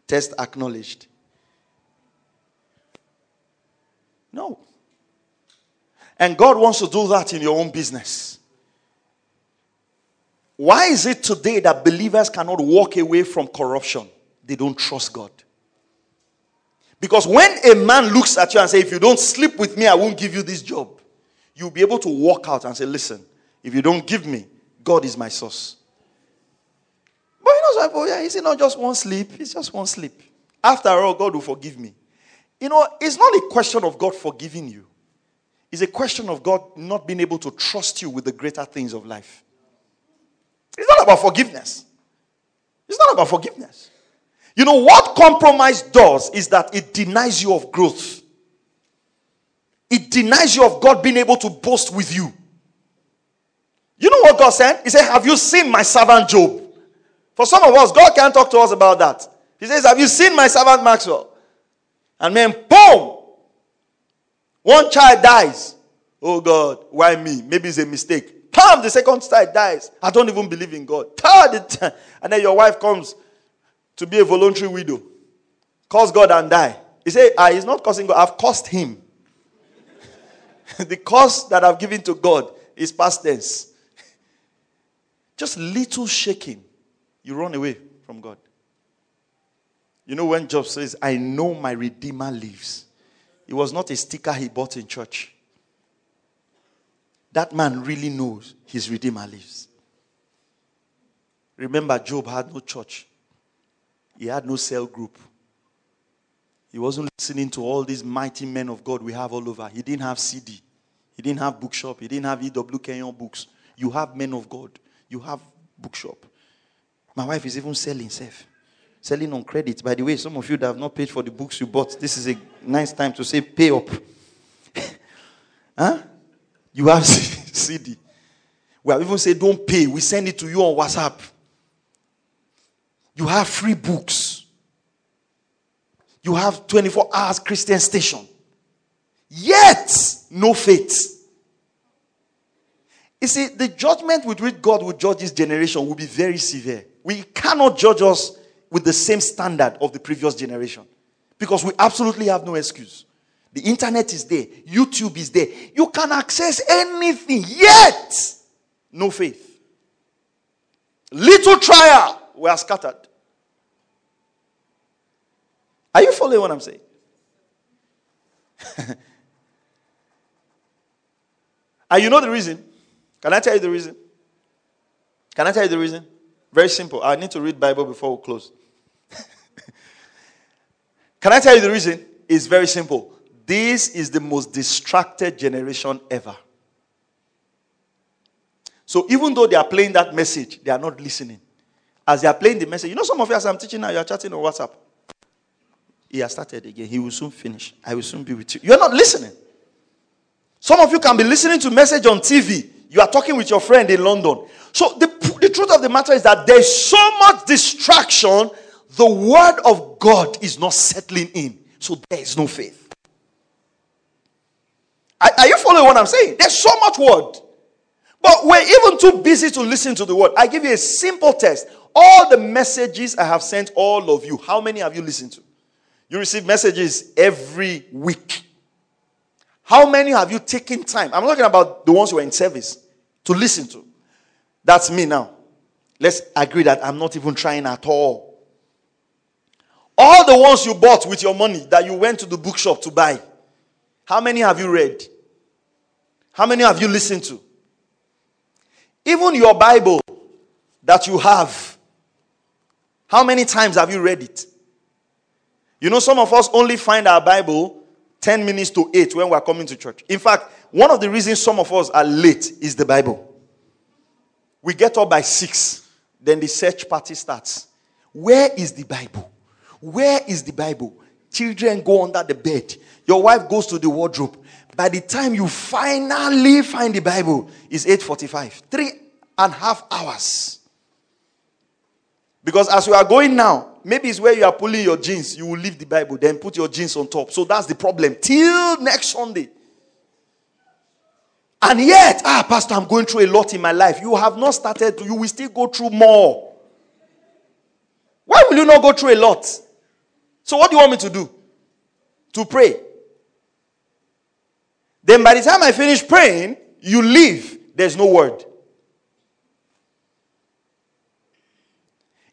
Test acknowledged. No. And God wants to do that in your own business. Why is it today that believers cannot walk away from corruption? They don't trust God. Because when a man looks at you and says, If you don't sleep with me, I won't give you this job, you'll be able to walk out and say, Listen, if you don't give me, God is my source. But you know, oh, yeah, is it not just one sleep? It's just one sleep. After all, God will forgive me. You know, it's not a question of God forgiving you, it's a question of God not being able to trust you with the greater things of life. It's not about forgiveness. It's not about forgiveness. You know what compromise does is that it denies you of growth. It denies you of God being able to boast with you. You know what God said? He said, Have you seen my servant Job? For some of us, God can't talk to us about that. He says, Have you seen my servant Maxwell? And then, boom! One child dies. Oh God, why me? Maybe it's a mistake. Pam, the second child dies. I don't even believe in God. Third, and then your wife comes to be a voluntary widow. Curse God and die. He said, ah, he's not cursing God. I've cursed him. the curse that I've given to God is past tense. Just little shaking, you run away from God. You know when Job says, I know my Redeemer lives, it was not a sticker he bought in church. That man really knows his Redeemer lives. Remember, Job had no church, he had no cell group. He wasn't listening to all these mighty men of God we have all over. He didn't have CD. He didn't have bookshop. He didn't have E.W. Kenyon books. You have men of God. You have bookshop. My wife is even selling safe selling on credit. By the way, some of you that have not paid for the books you bought, this is a nice time to say pay up. huh? You have CD. We have even said don't pay. We send it to you on WhatsApp. You have free books. You have 24 hours Christian station. Yet, no faith. You see, the judgment with which God will judge this generation will be very severe. We cannot judge us with the same standard of the previous generation. Because we absolutely have no excuse. The internet is there, YouTube is there. You can access anything, yet no faith. Little trial, we are scattered. Are you following what I'm saying? and you know the reason? Can I tell you the reason? Can I tell you the reason? Very simple. I need to read Bible before we close. Can I tell you the reason? It's very simple. This is the most distracted generation ever. So even though they are playing that message, they are not listening. As they are playing the message, you know, some of you, as I'm teaching now, you are chatting on WhatsApp. He has started again. He will soon finish. I will soon be with you. You're not listening. Some of you can be listening to message on TV. You are talking with your friend in London. So the, the truth of the matter is that there's so much distraction the word of God is not settling in. So there is no faith. Are, are you following what I'm saying? There's so much word. But we're even too busy to listen to the word. I give you a simple test. All the messages I have sent all of you, how many have you listened to? You receive messages every week. How many have you taken time? I'm talking about the ones who are in service to listen to. That's me now. Let's agree that I'm not even trying at all. All the ones you bought with your money that you went to the bookshop to buy, how many have you read? How many have you listened to? Even your Bible that you have, how many times have you read it? You know, some of us only find our Bible 10 minutes to 8 when we're coming to church. In fact, one of the reasons some of us are late is the Bible. We get up by 6, then the search party starts. Where is the Bible? Where is the Bible? Children go under the bed. Your wife goes to the wardrobe. By the time you finally find the Bible, it's 8:45. Three and a half hours. Because as you are going now, maybe it's where you are pulling your jeans. You will leave the Bible, then put your jeans on top. So that's the problem. Till next Sunday. And yet, ah, Pastor, I'm going through a lot in my life. You have not started, you will still go through more. Why will you not go through a lot? So, what do you want me to do? To pray. Then, by the time I finish praying, you leave. There's no word.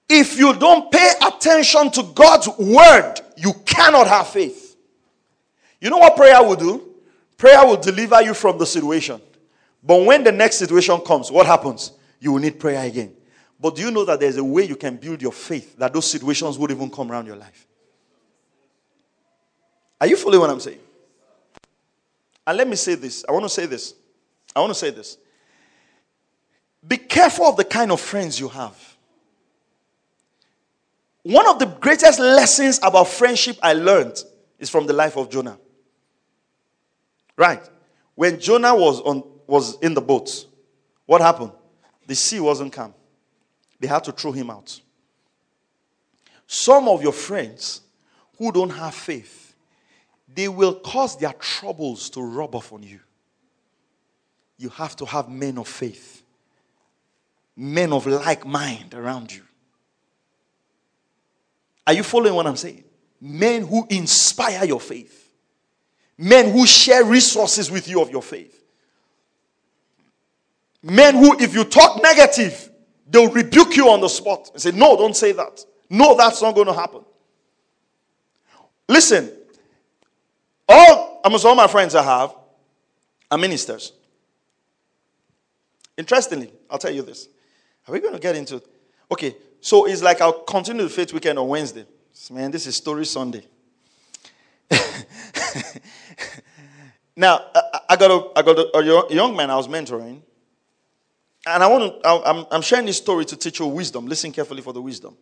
If you don't pay attention to God's word, you cannot have faith. You know what prayer will do? Prayer will deliver you from the situation. But when the next situation comes, what happens? You will need prayer again. But do you know that there's a way you can build your faith that those situations would even come around your life? Are you following what I'm saying? And let me say this. I want to say this. I want to say this. Be careful of the kind of friends you have. One of the greatest lessons about friendship I learned is from the life of Jonah. Right. When Jonah was on was in the boat, what happened? The sea wasn't calm. They had to throw him out. Some of your friends who don't have faith, they will cause their troubles to rub off on you. You have to have men of faith, men of like mind around you. Are you following what I'm saying? Men who inspire your faith, men who share resources with you of your faith. Men who, if you talk negative, they'll rebuke you on the spot and say, No, don't say that. No, that's not going to happen. Listen, all almost all my friends I have are ministers. Interestingly, I'll tell you this. Are we going to get into it? Okay, so it's like I'll continue the faith weekend on Wednesday. Man, this is Story Sunday. now, I got, a, I got a, a, young man I was mentoring, and I want to, I'm, I'm sharing this story to teach you wisdom. Listen carefully for the wisdom.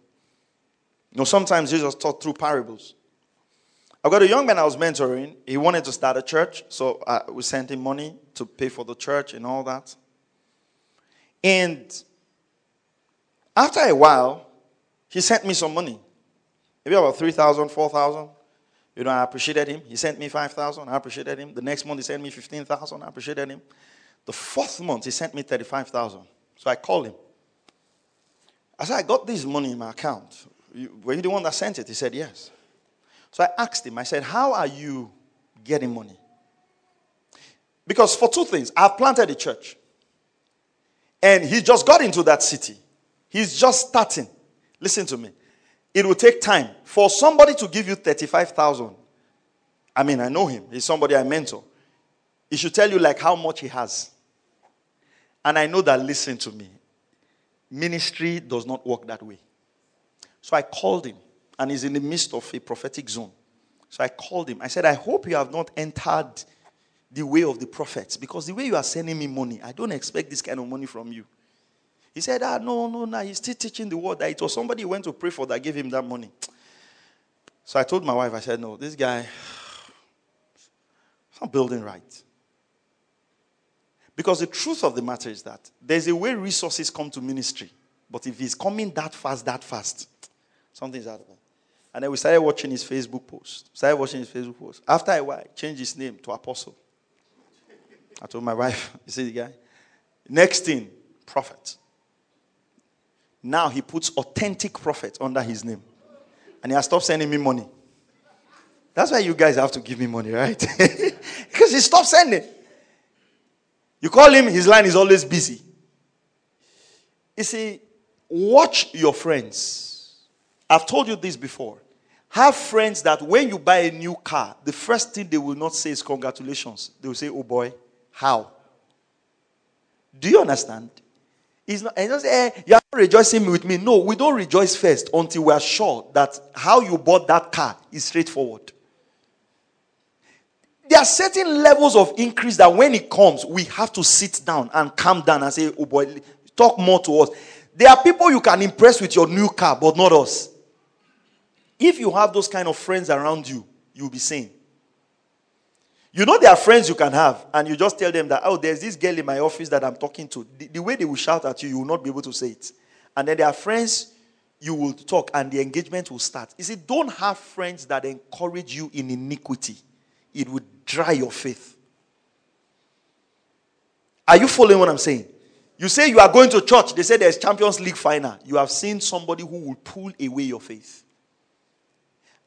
You know, sometimes Jesus taught through parables. I got a young man I was mentoring. He wanted to start a church, so I, we sent him money to pay for the church and all that. And after a while, he sent me some money. Maybe about 3,000, 4,000. You know, I appreciated him. He sent me 5,000. I appreciated him. The next month, he sent me 15,000. I appreciated him. The fourth month, he sent me 35,000. So I called him. I said, I got this money in my account. were you the one that sent it? He said, Yes. So I asked him, I said, How are you getting money? Because for two things, I've planted a church. And he just got into that city. He's just starting. Listen to me. It will take time for somebody to give you 35,000. I mean, I know him. He's somebody I mentor. He should tell you like how much he has. And I know that listen to me. Ministry does not work that way. So I called him and he's in the midst of a prophetic zone. So I called him. I said, I hope you have not entered the way of the prophets because the way you are sending me money, I don't expect this kind of money from you. He said, Ah, no, no, no. He's still teaching the word that it was somebody went to pray for that gave him that money. So I told my wife, I said, No, this guy, it's not building right. Because the truth of the matter is that there's a way resources come to ministry. But if he's coming that fast, that fast, something's out of it. And then we started watching his Facebook post. Started watching his Facebook post. After a while, changed his name to Apostle. I told my wife, you see the guy? Next thing, prophet. Now he puts authentic prophet under his name. And he has stopped sending me money. That's why you guys have to give me money, right? because he stopped sending. You call him, his line is always busy. You see, watch your friends. I've told you this before. Have friends that when you buy a new car, the first thing they will not say is congratulations. They will say, oh boy, how? Do you understand? It's not, and say, eh, you are not rejoicing with me. No, we don't rejoice first until we are sure that how you bought that car is straightforward. There are certain levels of increase that when it comes, we have to sit down and calm down and say, oh boy, talk more to us. There are people you can impress with your new car, but not us. If you have those kind of friends around you, you'll be sane. You know, there are friends you can have, and you just tell them that, oh, there's this girl in my office that I'm talking to. The, the, way they will shout at you, you will not be able to say it. And then there are friends you will talk, and the engagement will start. You see, don't have friends that encourage you in iniquity, it would dry your faith. Are you following what I'm saying? You say you are going to church, they say there's Champions League final. You have seen somebody who will pull away your faith.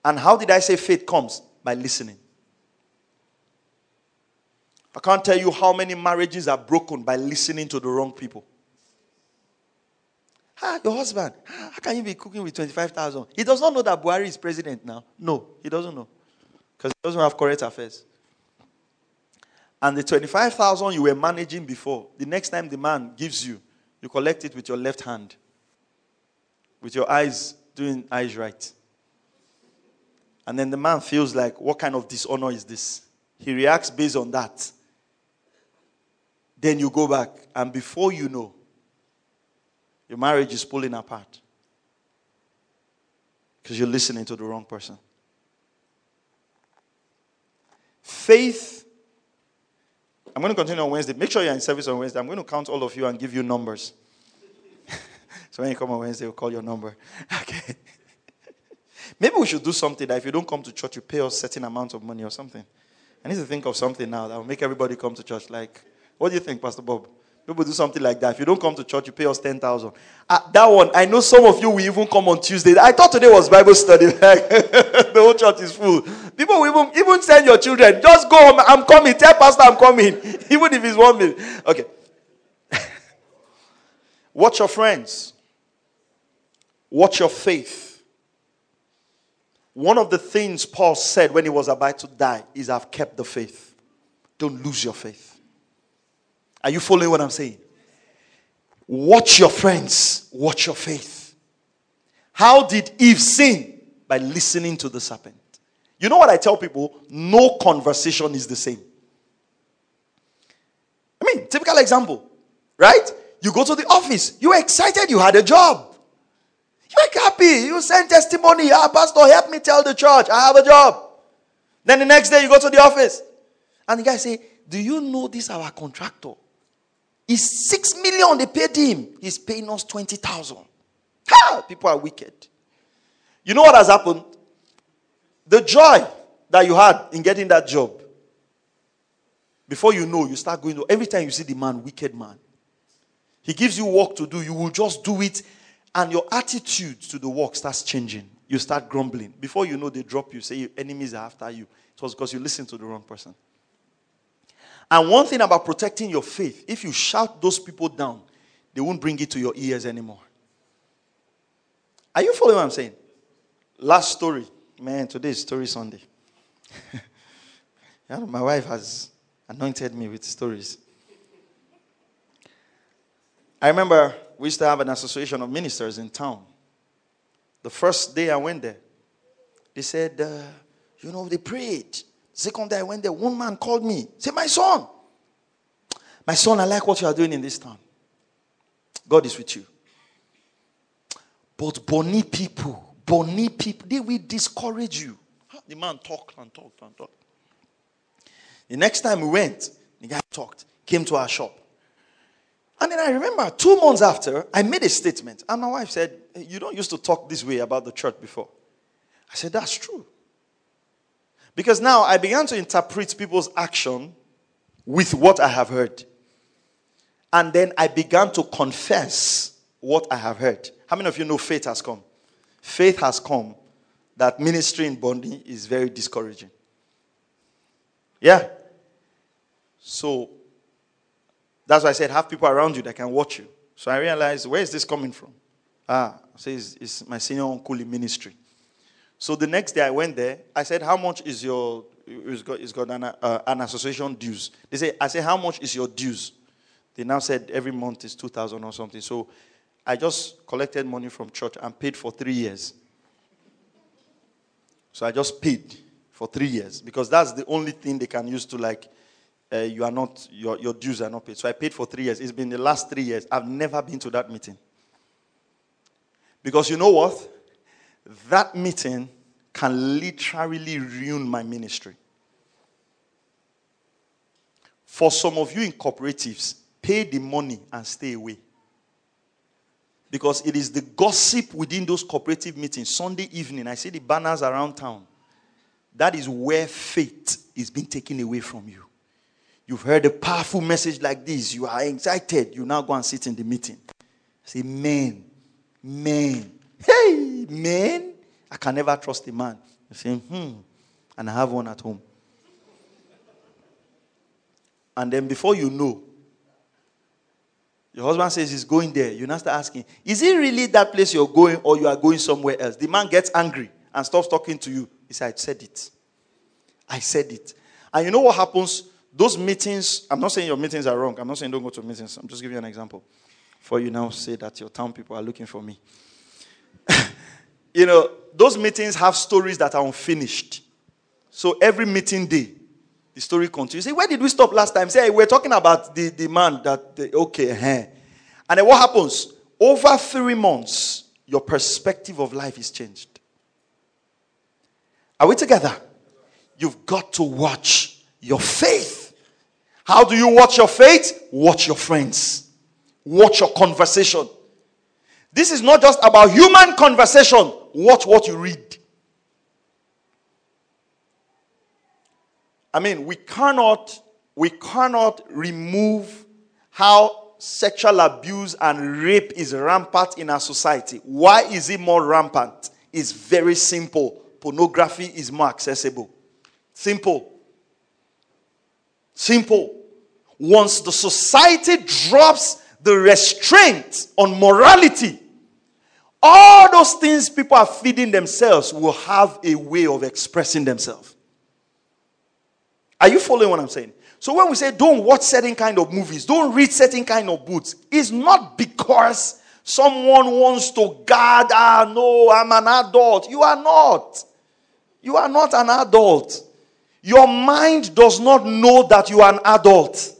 And how did I say faith comes? By listening. I can't tell you how many marriages are broken by listening to the wrong people. Ah, your husband, how can you be cooking with 25,000? He does not know that Buhari is president now. No, he doesn't know. Because he doesn't have correct affairs. And the 25,000 you were managing before, the next time the man gives you, you collect it with your left hand. With your eyes doing eyes right. And then the man feels like, what kind of dishonor is this? He reacts based on that. Then you go back, and before you know, your marriage is pulling apart because you're listening to the wrong person. Faith. I'm going to continue on Wednesday. Make sure you're in service on Wednesday. I'm going to count all of you and give you numbers. so when you come on Wednesday, we'll call your number. Okay. Maybe we should do something that if you don't come to church, you pay us certain amount of money or something. I need to think of something now that will make everybody come to church. Like, what do you think, Pastor Bob? People do something like that. If you don't come to church, you pay us 10,000. Uh, that one, I know some of you will even come on Tuesday. I thought today was Bible study. Like, the whole church is full. People will even, even send your children. Just go home. I'm coming. Tell Pastor I'm coming. even if it's one minute. Okay. Watch your friends. Watch your faith. One of the things Paul said when he was about to die is, I've kept the faith. Don't lose your faith. Are you following what I'm saying? Watch your friends, watch your faith. How did Eve sin? By listening to the serpent. You know what I tell people? No conversation is the same. I mean, typical example, right? You go to the office, you're excited you had a job. You're happy, you send testimony. Ah, Pastor, help me tell the church I have a job. Then the next day you go to the office, and the guy say, Do you know this our contractor? It's six million they paid him. He's paying us 20,000. People are wicked. You know what has happened? The joy that you had in getting that job, before you know, you start going to every time you see the man, wicked man. He gives you work to do, you will just do it, and your attitude to the work starts changing. You start grumbling. Before you know, they drop you, say your enemies are after you. It was because you listened to the wrong person. And one thing about protecting your faith, if you shout those people down, they won't bring it to your ears anymore. Are you following what I'm saying? Last story. Man, today is Story Sunday. my wife has anointed me with stories. I remember we used to have an association of ministers in town. The first day I went there, they said, uh, you know, they prayed. Second day I went there, one man called me. Say, my son, my son, I like what you are doing in this town. God is with you. But bonny people, bonny people, they will discourage you. The man talked and talked and talked. The next time we went, the guy talked, came to our shop. And then I remember two months after, I made a statement. And my wife said, You don't used to talk this way about the church before. I said, That's true. Because now I began to interpret people's action with what I have heard. And then I began to confess what I have heard. How many of you know faith has come? Faith has come that ministry in bonding is very discouraging. Yeah. So that's why I said have people around you that can watch you. So I realized where is this coming from? Ah, says it's my senior uncle in ministry. So the next day I went there. I said, "How much is your? It's got, it's got an, uh, an association dues." They say, "I said, how much is your dues?" They now said every month is two thousand or something. So I just collected money from church and paid for three years. So I just paid for three years because that's the only thing they can use to like uh, you are not your, your dues are not paid. So I paid for three years. It's been the last three years. I've never been to that meeting. Because you know what? That meeting can literally ruin my ministry. For some of you in cooperatives, pay the money and stay away. Because it is the gossip within those cooperative meetings. Sunday evening, I see the banners around town. That is where faith is being taken away from you. You've heard a powerful message like this. You are excited. You now go and sit in the meeting. Say, man, man. Hey, man. I can never trust a man. You say, hmm. And I have one at home. And then before you know, your husband says he's going there. You now start asking, is it really that place you're going or you are going somewhere else? The man gets angry and stops talking to you. He said, I said it. I said it. And you know what happens? Those meetings, I'm not saying your meetings are wrong. I'm not saying don't go to meetings. I'm just giving you an example. For you now say that your town people are looking for me. you know, those meetings have stories that are unfinished. So every meeting day, the story continues. You say, where did we stop last time? Say, hey, we're talking about the, the man that, the, okay, uh-huh. and then what happens? Over three months, your perspective of life is changed. Are we together? You've got to watch your faith. How do you watch your faith? Watch your friends, watch your conversation. This is not just about human conversation, watch what you read. I mean, we cannot we cannot remove how sexual abuse and rape is rampant in our society. Why is it more rampant? It's very simple. Pornography is more accessible. Simple. Simple. Once the society drops the restraint on morality, all those things people are feeding themselves will have a way of expressing themselves. Are you following what I'm saying? So when we say don't watch certain kind of movies, don't read certain kind of books, it's not because someone wants to guard, ah, no, I'm an adult. You are not. You are not an adult. Your mind does not know that you are an adult.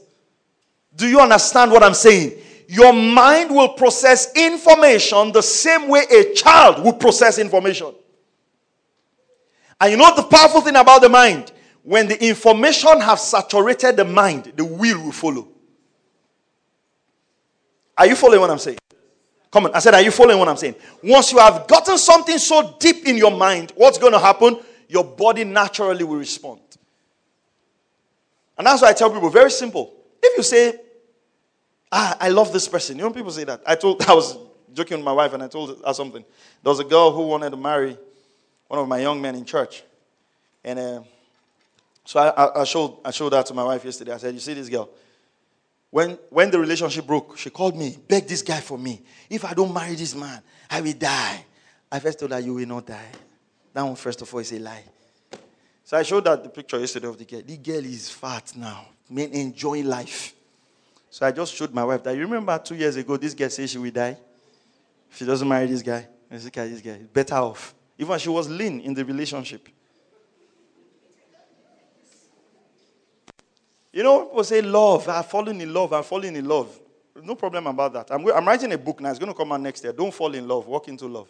Do you understand what I'm saying? Your mind will process information the same way a child would process information. And you know the powerful thing about the mind? when the information has saturated the mind, the will will follow. Are you following what I'm saying? Come on. I said, Are you following what I'm saying? Once you have gotten something so deep in your mind, what's going to happen? Your body naturally will respond. And that's why I tell people very simple. If you say, Ah, I love this person, you know, people say that. I told, I was joking with my wife and I told her something. There was a girl who wanted to marry one of my young men in church. And uh, so I, I, showed, I showed that to my wife yesterday. I said, You see this girl? When, when the relationship broke, she called me, begged this guy for me. If I don't marry this man, I will die. I first told her, You will not die. That one, first of all, is a lie. So I showed that the picture yesterday of the girl. The girl is fat now, men enjoy life. So I just showed my wife that you remember two years ago, this girl said she will die. If she doesn't marry this guy, this guy, this guy, better off. Even she was lean in the relationship. You know, people say love. Ah, I've fallen in love. I'm falling in love. No problem about that. I'm, I'm writing a book now. It's going to come out next year. Don't fall in love. Walk into love.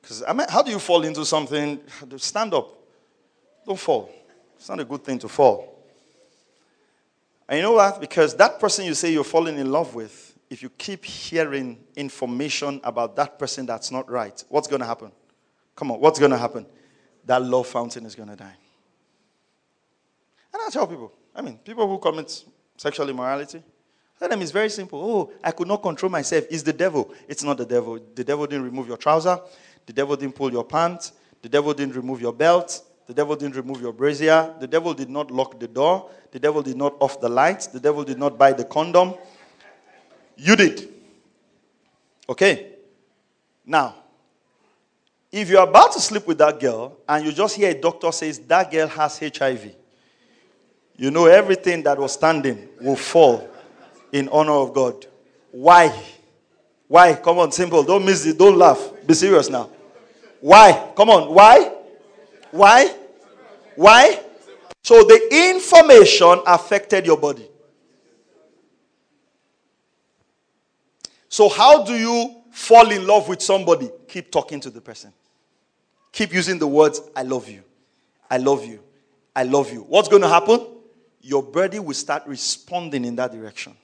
Because I mean, how do you fall into something? Stand up. Don't fall. It's not a good thing to fall. And you know what? Because that person you say you're falling in love with, if you keep hearing information about that person that's not right, what's going to happen? Come on, what's going to happen? That love fountain is going to die. And I tell people, I mean, people who commit sexual immorality, tell them it's very simple. Oh, I could not control myself. It's the devil. It's not the devil. The devil didn't remove your trouser. The devil didn't pull your pants. The devil didn't remove your belt. The devil didn't remove your brazier. The devil did not lock the door. The devil did not off the lights. The devil did not buy the condom. You did. Okay? Now, if you're about to sleep with that girl and you just hear a doctor says that girl has HIV, you know everything that was standing will fall in honor of God. Why? Why? Come on, simple. Don't miss it. Don't laugh. Be serious now. Why? Come on. Why? Why? Why? So the information affected your body. So, how do you fall in love with somebody? Keep talking to the person. Keep using the words, I love you. I love you. I love you. What's going to happen? Your body will start responding in that direction.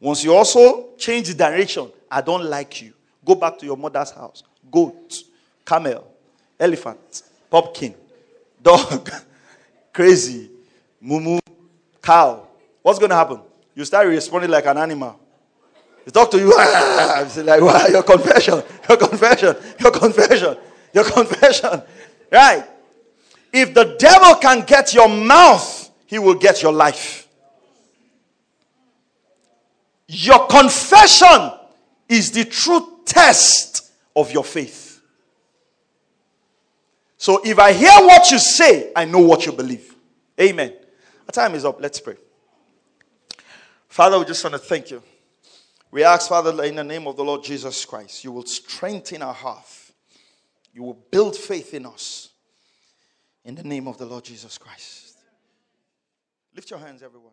Once you also change the direction, I don't like you. Go back to your mother's house. Goat, camel, elephant, pumpkin, dog, crazy, mumu, cow. What's going to happen? You start responding like an animal. He talk to you. I'm like, wow, your confession, your confession, your confession, your confession. Right? If the devil can get your mouth, he will get your life. Your confession is the true test of your faith. So if I hear what you say, I know what you believe. Amen. Our time is up. Let's pray. Father, we just want to thank you. We ask, Father, in the name of the Lord Jesus Christ, you will strengthen our heart. You will build faith in us. In the name of the Lord Jesus Christ. Lift your hands, everyone.